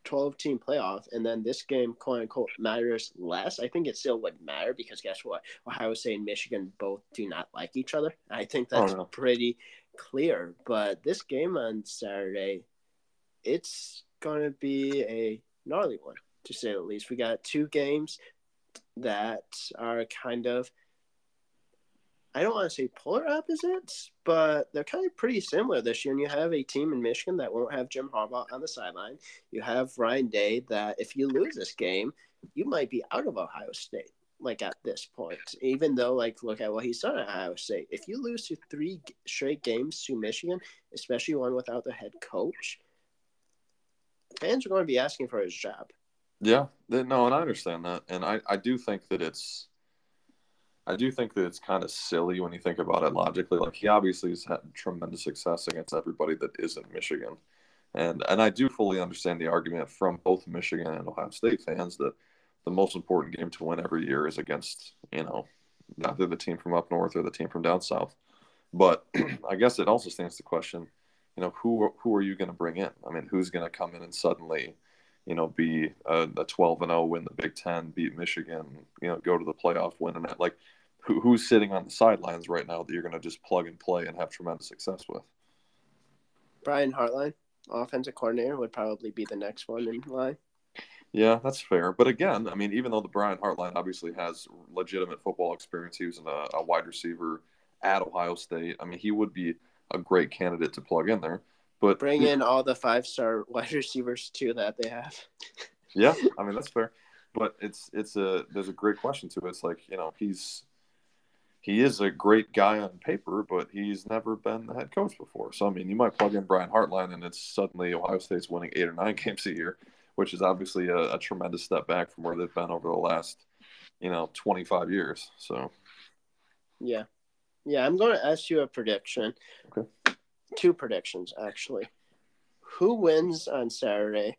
12 team playoff and then this game quote unquote matters less i think it still would matter because guess what ohio state and michigan both do not like each other i think Oh, that's no. pretty clear but this game on saturday it's going to be a gnarly one to say the least we got two games that are kind of I don't want to say polar opposites, but they're kind of pretty similar this year. And you have a team in Michigan that won't have Jim Harbaugh on the sideline. You have Ryan Day that if you lose this game, you might be out of Ohio State. Like at this point, even though like look at what he's done at Ohio State. If you lose to three straight games to Michigan, especially one without the head coach, fans are going to be asking for his job. Yeah, no, and I understand that, and I, I do think that it's, I do think that it's kind of silly when you think about it logically. Like he obviously has had tremendous success against everybody that isn't Michigan, and and I do fully understand the argument from both Michigan and Ohio State fans that the most important game to win every year is against you know either the team from up north or the team from down south. But I guess it also stands to question, you know, who who are you going to bring in? I mean, who's going to come in and suddenly you know, be a, a 12 and 0, win the Big Ten, beat Michigan, you know, go to the playoff, win and like, who, who's sitting on the sidelines right now that you're going to just plug and play and have tremendous success with? Brian Hartline, offensive coordinator, would probably be the next one in line. Yeah, that's fair. But again, I mean, even though the Brian Hartline obviously has legitimate football experience, he was in a, a wide receiver at Ohio State. I mean, he would be a great candidate to plug in there. But Bring in all the five star wide receivers too that they have. Yeah, I mean that's fair, but it's it's a there's a great question to it. It's like you know he's he is a great guy on paper, but he's never been the head coach before. So I mean, you might plug in Brian Hartline, and it's suddenly Ohio State's winning eight or nine games a year, which is obviously a, a tremendous step back from where they've been over the last you know 25 years. So Yeah. Yeah, I'm going to ask you a prediction. Okay. Two predictions, actually. Who wins on Saturday?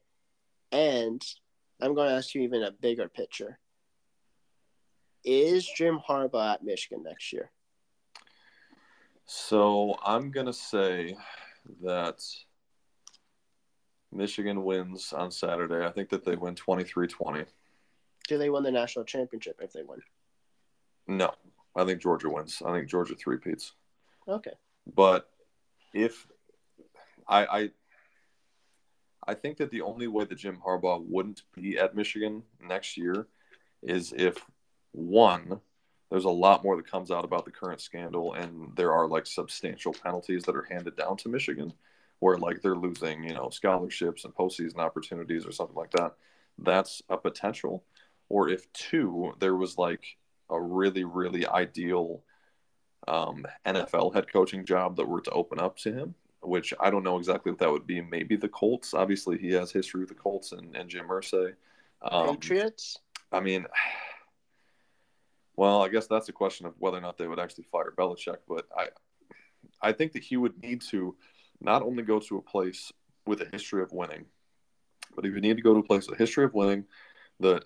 And I'm going to ask you even a bigger picture. Is Jim Harbaugh at Michigan next year? so I'm gonna say that Michigan wins on Saturday. I think that they win 23-20. Do they win the national championship if they win? No, I think Georgia wins. I think Georgia three peats. Okay. But if I, I I think that the only way that Jim Harbaugh wouldn't be at Michigan next year is if one, there's a lot more that comes out about the current scandal, and there are like substantial penalties that are handed down to Michigan, where like they're losing, you know, scholarships and postseason opportunities or something like that. That's a potential. Or if two, there was like a really, really ideal um, NFL head coaching job that were to open up to him, which I don't know exactly what that would be. Maybe the Colts. Obviously, he has history with the Colts and, and Jim Irsay. Um, Patriots? I mean, well, I guess that's a question of whether or not they would actually fire Belichick. But I, I think that he would need to not only go to a place with a history of winning, but if you need to go to a place with a history of winning that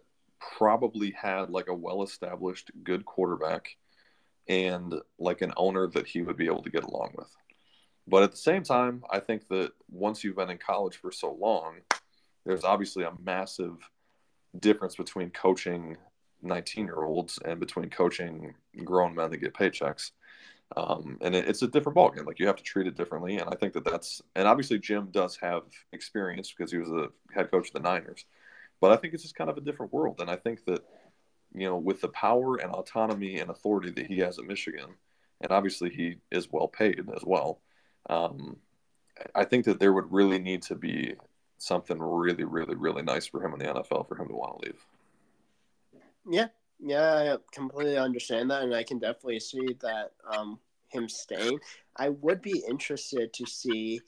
probably had like a well-established good quarterback and like an owner that he would be able to get along with. But at the same time, I think that once you've been in college for so long, there's obviously a massive difference between coaching 19 year olds and between coaching grown men that get paychecks. Um, and it, it's a different ballgame. Like you have to treat it differently. And I think that that's, and obviously Jim does have experience because he was the head coach of the Niners. But I think it's just kind of a different world. And I think that, you know, with the power and autonomy and authority that he has at Michigan, and obviously he is well paid as well. Um, I think that there would really need to be something really, really, really nice for him in the NFL for him to want to leave. Yeah, yeah, I completely understand that, and I can definitely see that um, him staying. I would be interested to see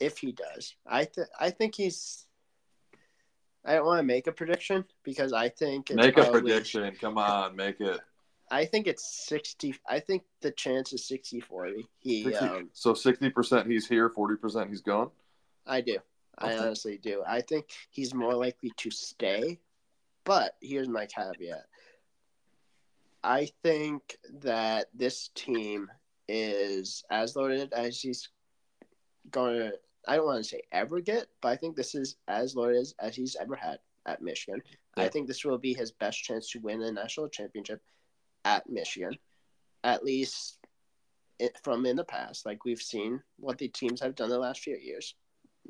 if he does. I th- I think he's. I don't want to make a prediction because I think make probably, a prediction. Come on, make it. I think it's sixty. I think the chance is 60-40. He 60, um, so sixty percent he's here, forty percent he's gone. I do. I honestly do. I think he's more likely to stay, but here's my caveat. I think that this team is as loaded as he's going to. I don't want to say ever get, but I think this is as loaded as, as he's ever had at Michigan. Yeah. I think this will be his best chance to win a national championship at Michigan, at least eh, from in the past. Like we've seen what the teams have done the last few years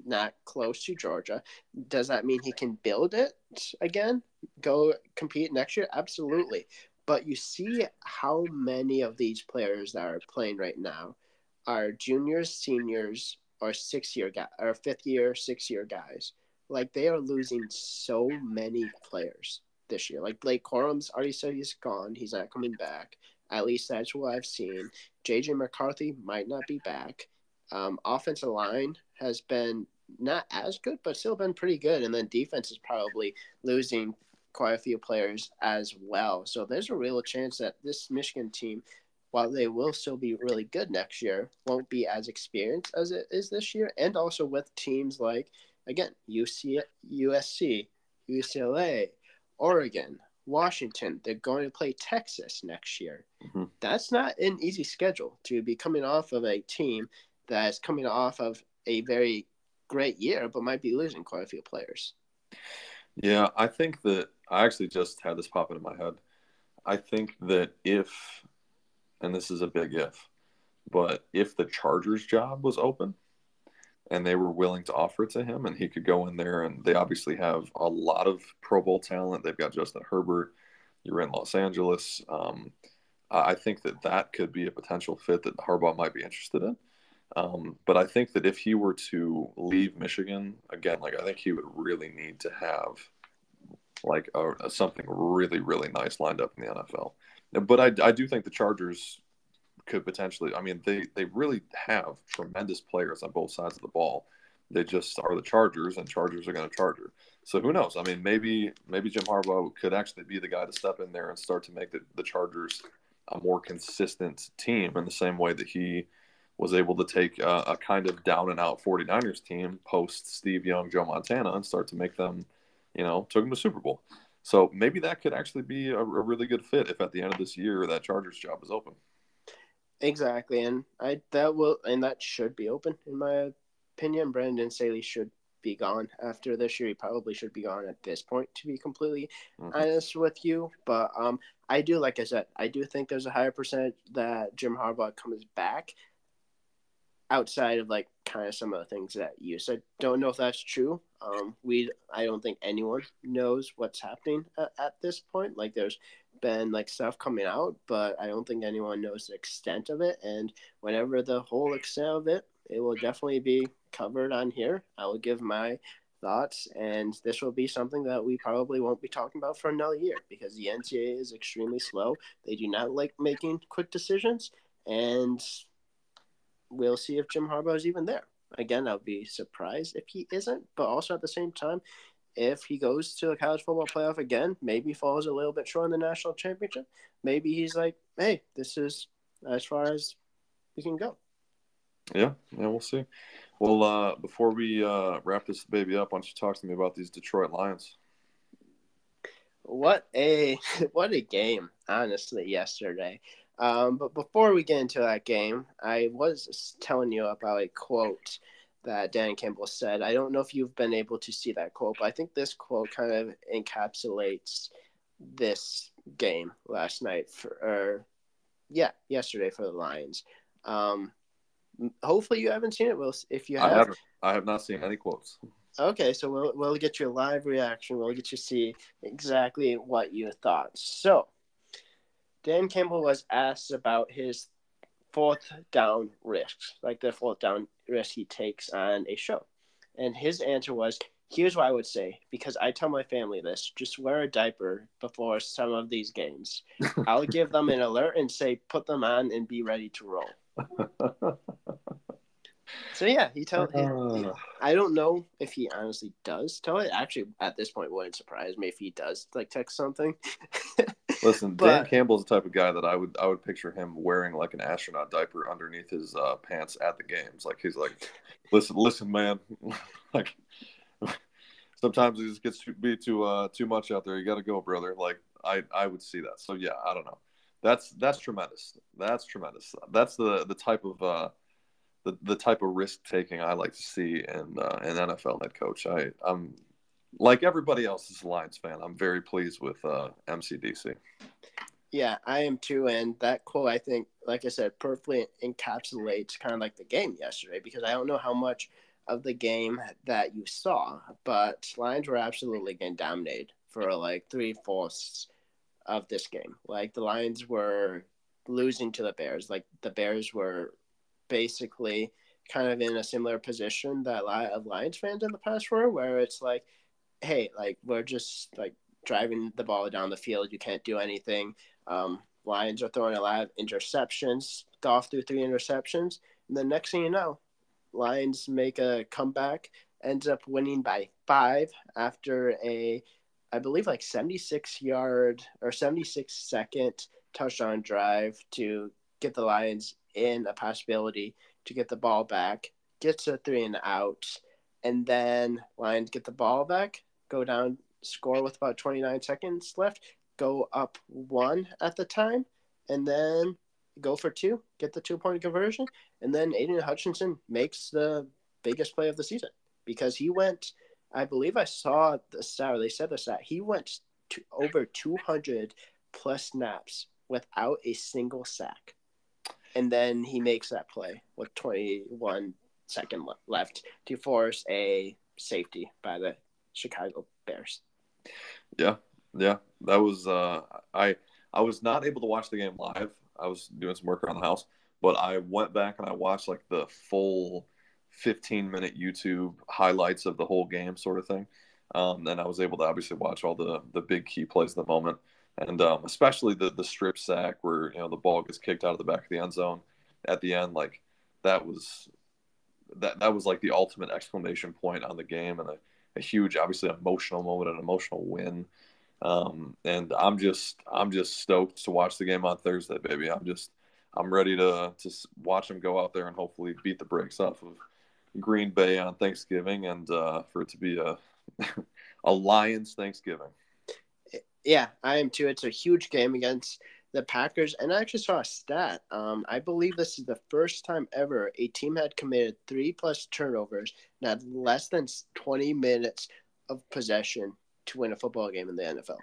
not close to Georgia. Does that mean he can build it again? Go compete next year? Absolutely. But you see how many of these players that are playing right now are juniors, seniors, or six year guy or fifth year, six year guys. Like they are losing so many players this year. Like Blake Corum's already said he's gone. He's not coming back. At least that's what I've seen. JJ McCarthy might not be back. Um, offensive line has been not as good, but still been pretty good. And then defense is probably losing quite a few players as well. So there's a real chance that this Michigan team, while they will still be really good next year, won't be as experienced as it is this year. And also with teams like, again, UC, USC, UCLA, Oregon, Washington. They're going to play Texas next year. Mm-hmm. That's not an easy schedule to be coming off of a team that's coming off of a very great year, but might be losing quite a few players. Yeah, I think that I actually just had this pop into my head. I think that if, and this is a big if, but if the Chargers job was open and they were willing to offer it to him and he could go in there, and they obviously have a lot of Pro Bowl talent. They've got Justin Herbert. You're in Los Angeles. Um, I think that that could be a potential fit that Harbaugh might be interested in. Um, but I think that if he were to leave Michigan again, like I think he would really need to have like a, a, something really really nice lined up in the NFL. But I, I do think the Chargers could potentially. I mean, they they really have tremendous players on both sides of the ball. They just are the Chargers, and Chargers are going to Charger. So who knows? I mean, maybe maybe Jim Harbaugh could actually be the guy to step in there and start to make the, the Chargers a more consistent team in the same way that he was able to take a, a, kind of down and out 49ers team post Steve Young, Joe Montana, and start to make them, you know, took them to Super Bowl. So maybe that could actually be a, a really good fit if at the end of this year that Chargers job is open. Exactly, and I that will and that should be open in my opinion. Brandon Staley should be gone after this year. He probably should be gone at this point, to be completely mm-hmm. honest with you. But um, I do, like I said, I do think there's a higher percentage that Jim Harbaugh comes back outside of like kind of some of the things that you said. Don't know if that's true. Um, we I don't think anyone knows what's happening at, at, this point. Like there's been like stuff coming out, but I don't think anyone knows the extent of it. And whenever the whole extent of it, it will definitely be covered on here. I will give my thoughts, and this will be something that we probably won't be talking about for another year because the NCAA is extremely slow. They do not like making quick decisions, and we'll see if Jim Harbaugh is even there. Again, I'll be surprised if he isn't, but also at the same time, if he goes to the college football playoff again, maybe falls a little bit short in the national championship. Maybe he's like, hey, this is as far as we can go. Yeah, yeah, we'll see. Well, uh, before we uh, wrap this baby up, why don't you talk to me about these Detroit Lions? What a what a game, honestly, yesterday. Um, but before we get into that game, I was telling you about a quote that Dan Campbell said. I don't know if you've been able to see that quote, but I think this quote kind of encapsulates this game last night for, or yeah, yesterday for the Lions. Um, hopefully you haven't seen it. Well, if you have, I haven't. I have not seen any quotes. Okay, so we'll we'll get your live reaction. We'll get you to see exactly what you thought. So, Dan Campbell was asked about his fourth down risks, like the fourth down risk he takes on a show, and his answer was, "Here's what I would say because I tell my family this: just wear a diaper before some of these games. I'll give them an alert and say, put them on and be ready to roll." So yeah, he told. Uh, I don't know if he honestly does tell it. Actually, at this point, wouldn't surprise me if he does like text something. Listen, but, Dan Campbell's the type of guy that I would I would picture him wearing like an astronaut diaper underneath his uh, pants at the games. Like he's like, listen, listen, man, like sometimes it just gets to be too uh too much out there. You got to go, brother. Like I I would see that. So yeah, I don't know. That's that's tremendous. That's tremendous. That's the the type of uh the, the type of risk taking I like to see in uh, an NFL head coach. I I'm like everybody else as a Lions fan. I'm very pleased with uh, MCDC. Yeah, I am too. And that quote, I think, like I said, perfectly encapsulates kind of like the game yesterday because I don't know how much of the game that you saw, but Lions were absolutely getting dominated for like three fourths of this game. Like the Lions were losing to the Bears. Like the Bears were basically kind of in a similar position that a lot of Lions fans in the past were, where it's like, hey, like we're just like driving the ball down the field. You can't do anything. Um, Lions are throwing a lot of interceptions. Goff threw three interceptions, and the next thing you know, Lions make a comeback, ends up winning by five after a, I believe like seventy six yard or seventy six second touchdown drive to get the Lions in a possibility to get the ball back, gets a three and out, and then Lions get the ball back, go down, score with about 29 seconds left, go up one at the time, and then go for two, get the two point conversion, and then Aidan Hutchinson makes the biggest play of the season because he went. I believe I saw the stat. They said the stat. He went to over 200 plus snaps without a single sack and then he makes that play with 21 second left to force a safety by the Chicago Bears. Yeah, yeah, that was uh, I I was not able to watch the game live. I was doing some work around the house, but I went back and I watched like the full 15 minute YouTube highlights of the whole game, sort of thing. Um, and I was able to obviously watch all the the big key plays of the moment and um, especially the the strip sack where you know the ball gets kicked out of the back of the end zone at the end, like that was that that was like the ultimate exclamation point on the game and a, a huge, obviously emotional moment, an emotional win. Um, and I'm just I'm just stoked to watch the game on Thursday, baby. I'm just I'm ready to to watch them go out there and hopefully beat the brakes off of Green Bay on Thanksgiving and uh, for it to be a a Lions Thanksgiving yeah, I am too. It's a huge game against the Packers. And I actually saw a stat. Um, I believe this is the first time ever a team had committed three plus turnovers and had less than 20 minutes of possession to win a football game in the NFL.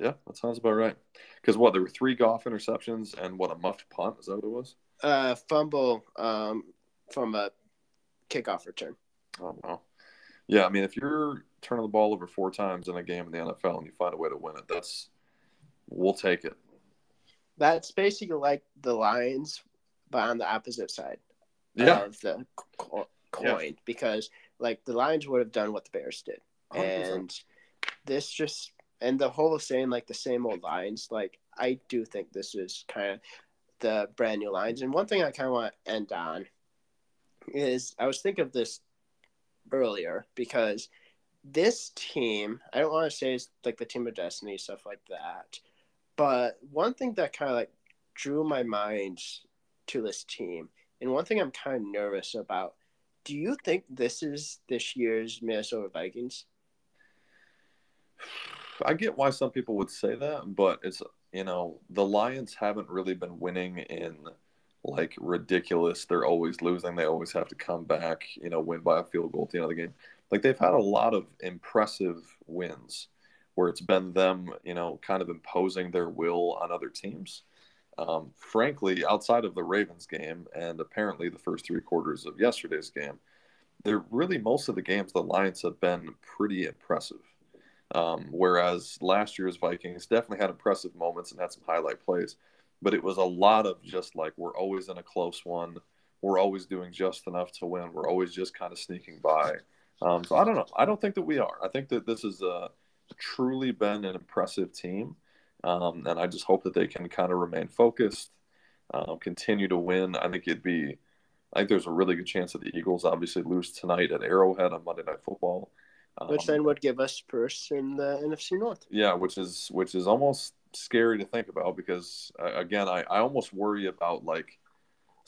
Yeah, that sounds about right. Because what, there were three Goff interceptions and what, a muffed punt? Is that what it was? Uh, fumble um, from a kickoff return. Oh, wow. Yeah, I mean, if you're turning the ball over four times in a game in the NFL and you find a way to win it, that's we'll take it. That's basically like the Lions, but on the opposite side yeah. of the co- coin, yeah. because like the Lions would have done what the Bears did, 100%. and this just and the whole saying like the same old Lions. Like I do think this is kind of the brand new Lions. And one thing I kind of want to end on is I was thinking of this earlier because this team, I don't want to say it's like the team of destiny, stuff like that. But one thing that kind of like drew my mind to this team, and one thing I'm kind of nervous about, do you think this is this year's Minnesota Vikings? I get why some people would say that, but it's you know the Lions haven't really been winning in like ridiculous. They're always losing. They always have to come back. You know, win by a field goal at the end of the game. Like they've had a lot of impressive wins where it's been them, you know, kind of imposing their will on other teams. Um, frankly, outside of the Ravens game and apparently the first three quarters of yesterday's game, they're really most of the games the Lions have been pretty impressive. Um, whereas last year's Vikings definitely had impressive moments and had some highlight plays, but it was a lot of just like we're always in a close one, we're always doing just enough to win, we're always just kind of sneaking by. Um, so I don't know. I don't think that we are. I think that this has uh, truly been an impressive team, um, and I just hope that they can kind of remain focused, uh, continue to win. I think it'd be. I think there's a really good chance that the Eagles obviously lose tonight at Arrowhead on Monday Night Football. Um, which then would give us first in the NFC North. Yeah, which is which is almost scary to think about because uh, again, I, I almost worry about like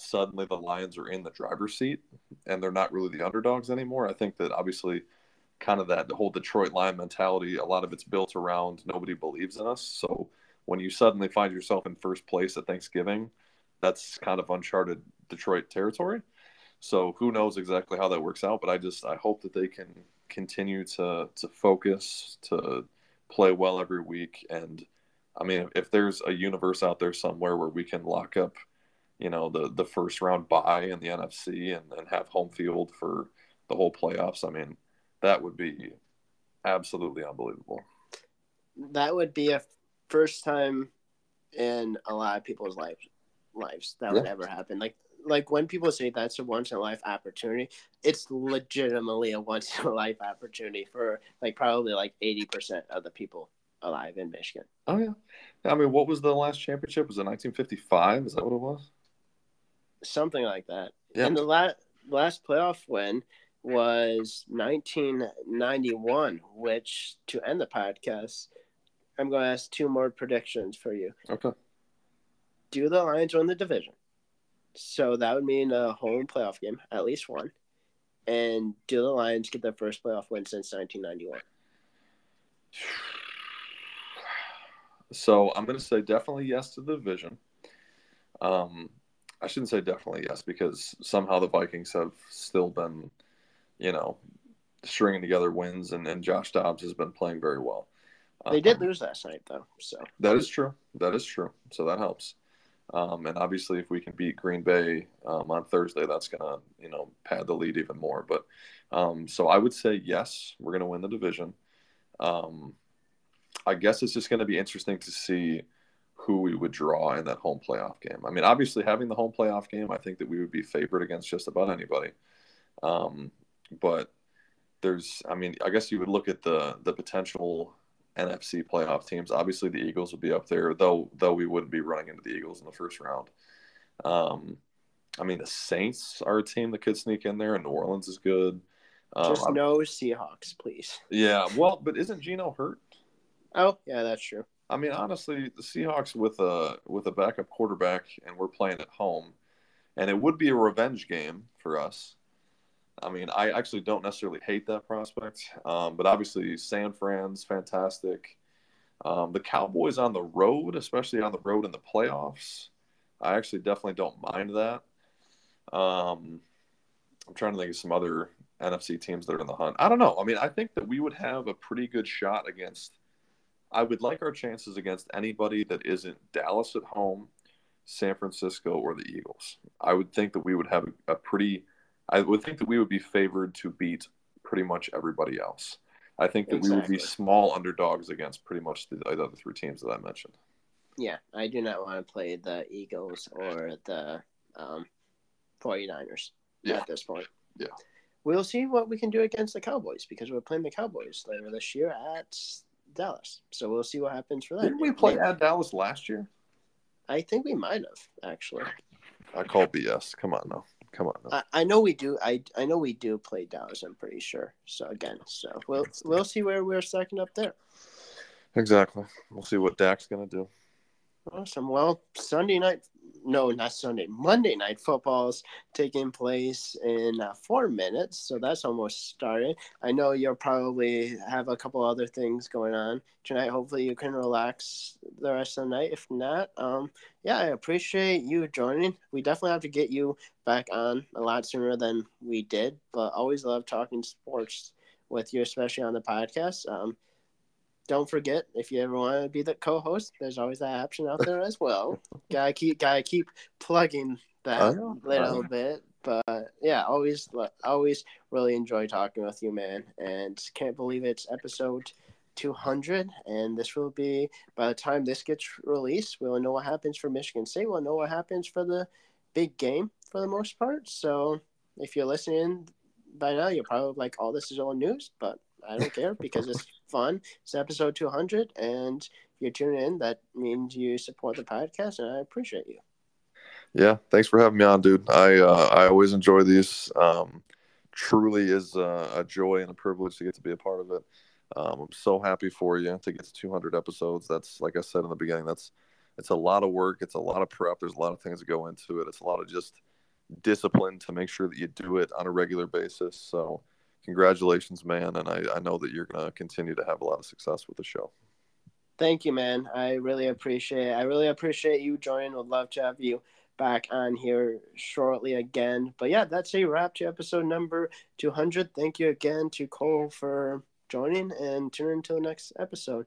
suddenly the Lions are in the driver's seat and they're not really the underdogs anymore. I think that obviously kind of that whole Detroit Lion mentality, a lot of it's built around nobody believes in us. So when you suddenly find yourself in first place at Thanksgiving, that's kind of uncharted Detroit territory. So who knows exactly how that works out, but I just I hope that they can continue to to focus, to play well every week and I mean if there's a universe out there somewhere where we can lock up you know the the first round bye in the NFC and, and have home field for the whole playoffs. I mean, that would be absolutely unbelievable. That would be a first time in a lot of people's lives lives that yeah. would ever happen. Like like when people say that's a once in a life opportunity, it's legitimately a once in a life opportunity for like probably like eighty percent of the people alive in Michigan. Oh yeah, I mean, what was the last championship? Was it 1955? Is that what it was? Something like that. Yep. And the last last playoff win was 1991, which to end the podcast, I'm going to ask two more predictions for you. Okay. Do the Lions win the division? So that would mean a home playoff game, at least one. And do the Lions get their first playoff win since 1991? So I'm going to say definitely yes to the division. Um, I shouldn't say definitely yes because somehow the Vikings have still been, you know, stringing together wins, and, and Josh Dobbs has been playing very well. They did um, lose last night, though. So that is true. That is true. So that helps. Um, and obviously, if we can beat Green Bay um, on Thursday, that's gonna you know pad the lead even more. But um, so I would say yes, we're gonna win the division. Um, I guess it's just gonna be interesting to see who we would draw in that home playoff game. I mean, obviously, having the home playoff game, I think that we would be favored against just about anybody. Um, but there's, I mean, I guess you would look at the the potential NFC playoff teams. Obviously, the Eagles would be up there, though. Though we wouldn't be running into the Eagles in the first round. Um, I mean, the Saints are a team that could sneak in there, and New Orleans is good. Um, Just no Seahawks, please. Yeah, well, but isn't Geno hurt? Oh, yeah, that's true. I mean, honestly, the Seahawks with a with a backup quarterback, and we're playing at home, and it would be a revenge game for us. I mean, I actually don't necessarily hate that prospect, um, but obviously, San Fran's fantastic. Um, the Cowboys on the road, especially on the road in the playoffs, I actually definitely don't mind that. Um, I'm trying to think of some other NFC teams that are in the hunt. I don't know. I mean, I think that we would have a pretty good shot against I would like our chances against anybody that isn't Dallas at home, San Francisco, or the Eagles. I would think that we would have a, a pretty. I would think that we would be favored to beat pretty much everybody else. I think that exactly. we would be small underdogs against pretty much the, the other three teams that I mentioned. Yeah, I do not want to play the Eagles or the um, 49ers yeah. at this point. Yeah. We'll see what we can do against the Cowboys because we're playing the Cowboys later this year at Dallas. So we'll see what happens for that. Didn't we play at Dallas last year? I think we might have actually. I call BS. Come on now. Come on. I, I know we do. I I know we do play Dallas. I'm pretty sure. So again, so we'll we'll see where we're second up there. Exactly. We'll see what Dak's gonna do. Awesome. Well, Sunday night no, not Sunday, Monday night football's taking place in uh, four minutes, so that's almost started. I know you'll probably have a couple other things going on tonight. Hopefully, you can relax the rest of the night. If not, um, yeah, I appreciate you joining. We definitely have to get you back on a lot sooner than we did, but always love talking sports with you, especially on the podcast. Um, don't forget if you ever want to be the co-host, there's always that option out there as well. gotta keep gotta keep plugging that a little bit. But yeah, always always really enjoy talking with you, man. And can't believe it's episode 200, and this will be by the time this gets released, we'll know what happens for Michigan State. We'll know what happens for the big game for the most part. So if you're listening by now, you're probably like, "Oh, this is all news," but I don't care because it's fun. It's episode 200, and if you're tuning in, that means you support the podcast, and I appreciate you. Yeah, thanks for having me on, dude. I uh, I always enjoy these. Um, truly is a joy and a privilege to get to be a part of it. Um, I'm so happy for you to get to 200 episodes. That's like I said in the beginning. That's it's a lot of work. It's a lot of prep. There's a lot of things that go into it. It's a lot of just discipline to make sure that you do it on a regular basis. So congratulations, man. And I, I know that you're going to continue to have a lot of success with the show. Thank you, man. I really appreciate it. I really appreciate you joining. Would love to have you back on here shortly again. But yeah, that's a wrap to episode number 200. Thank you again to Cole for joining and tuning into the next episode.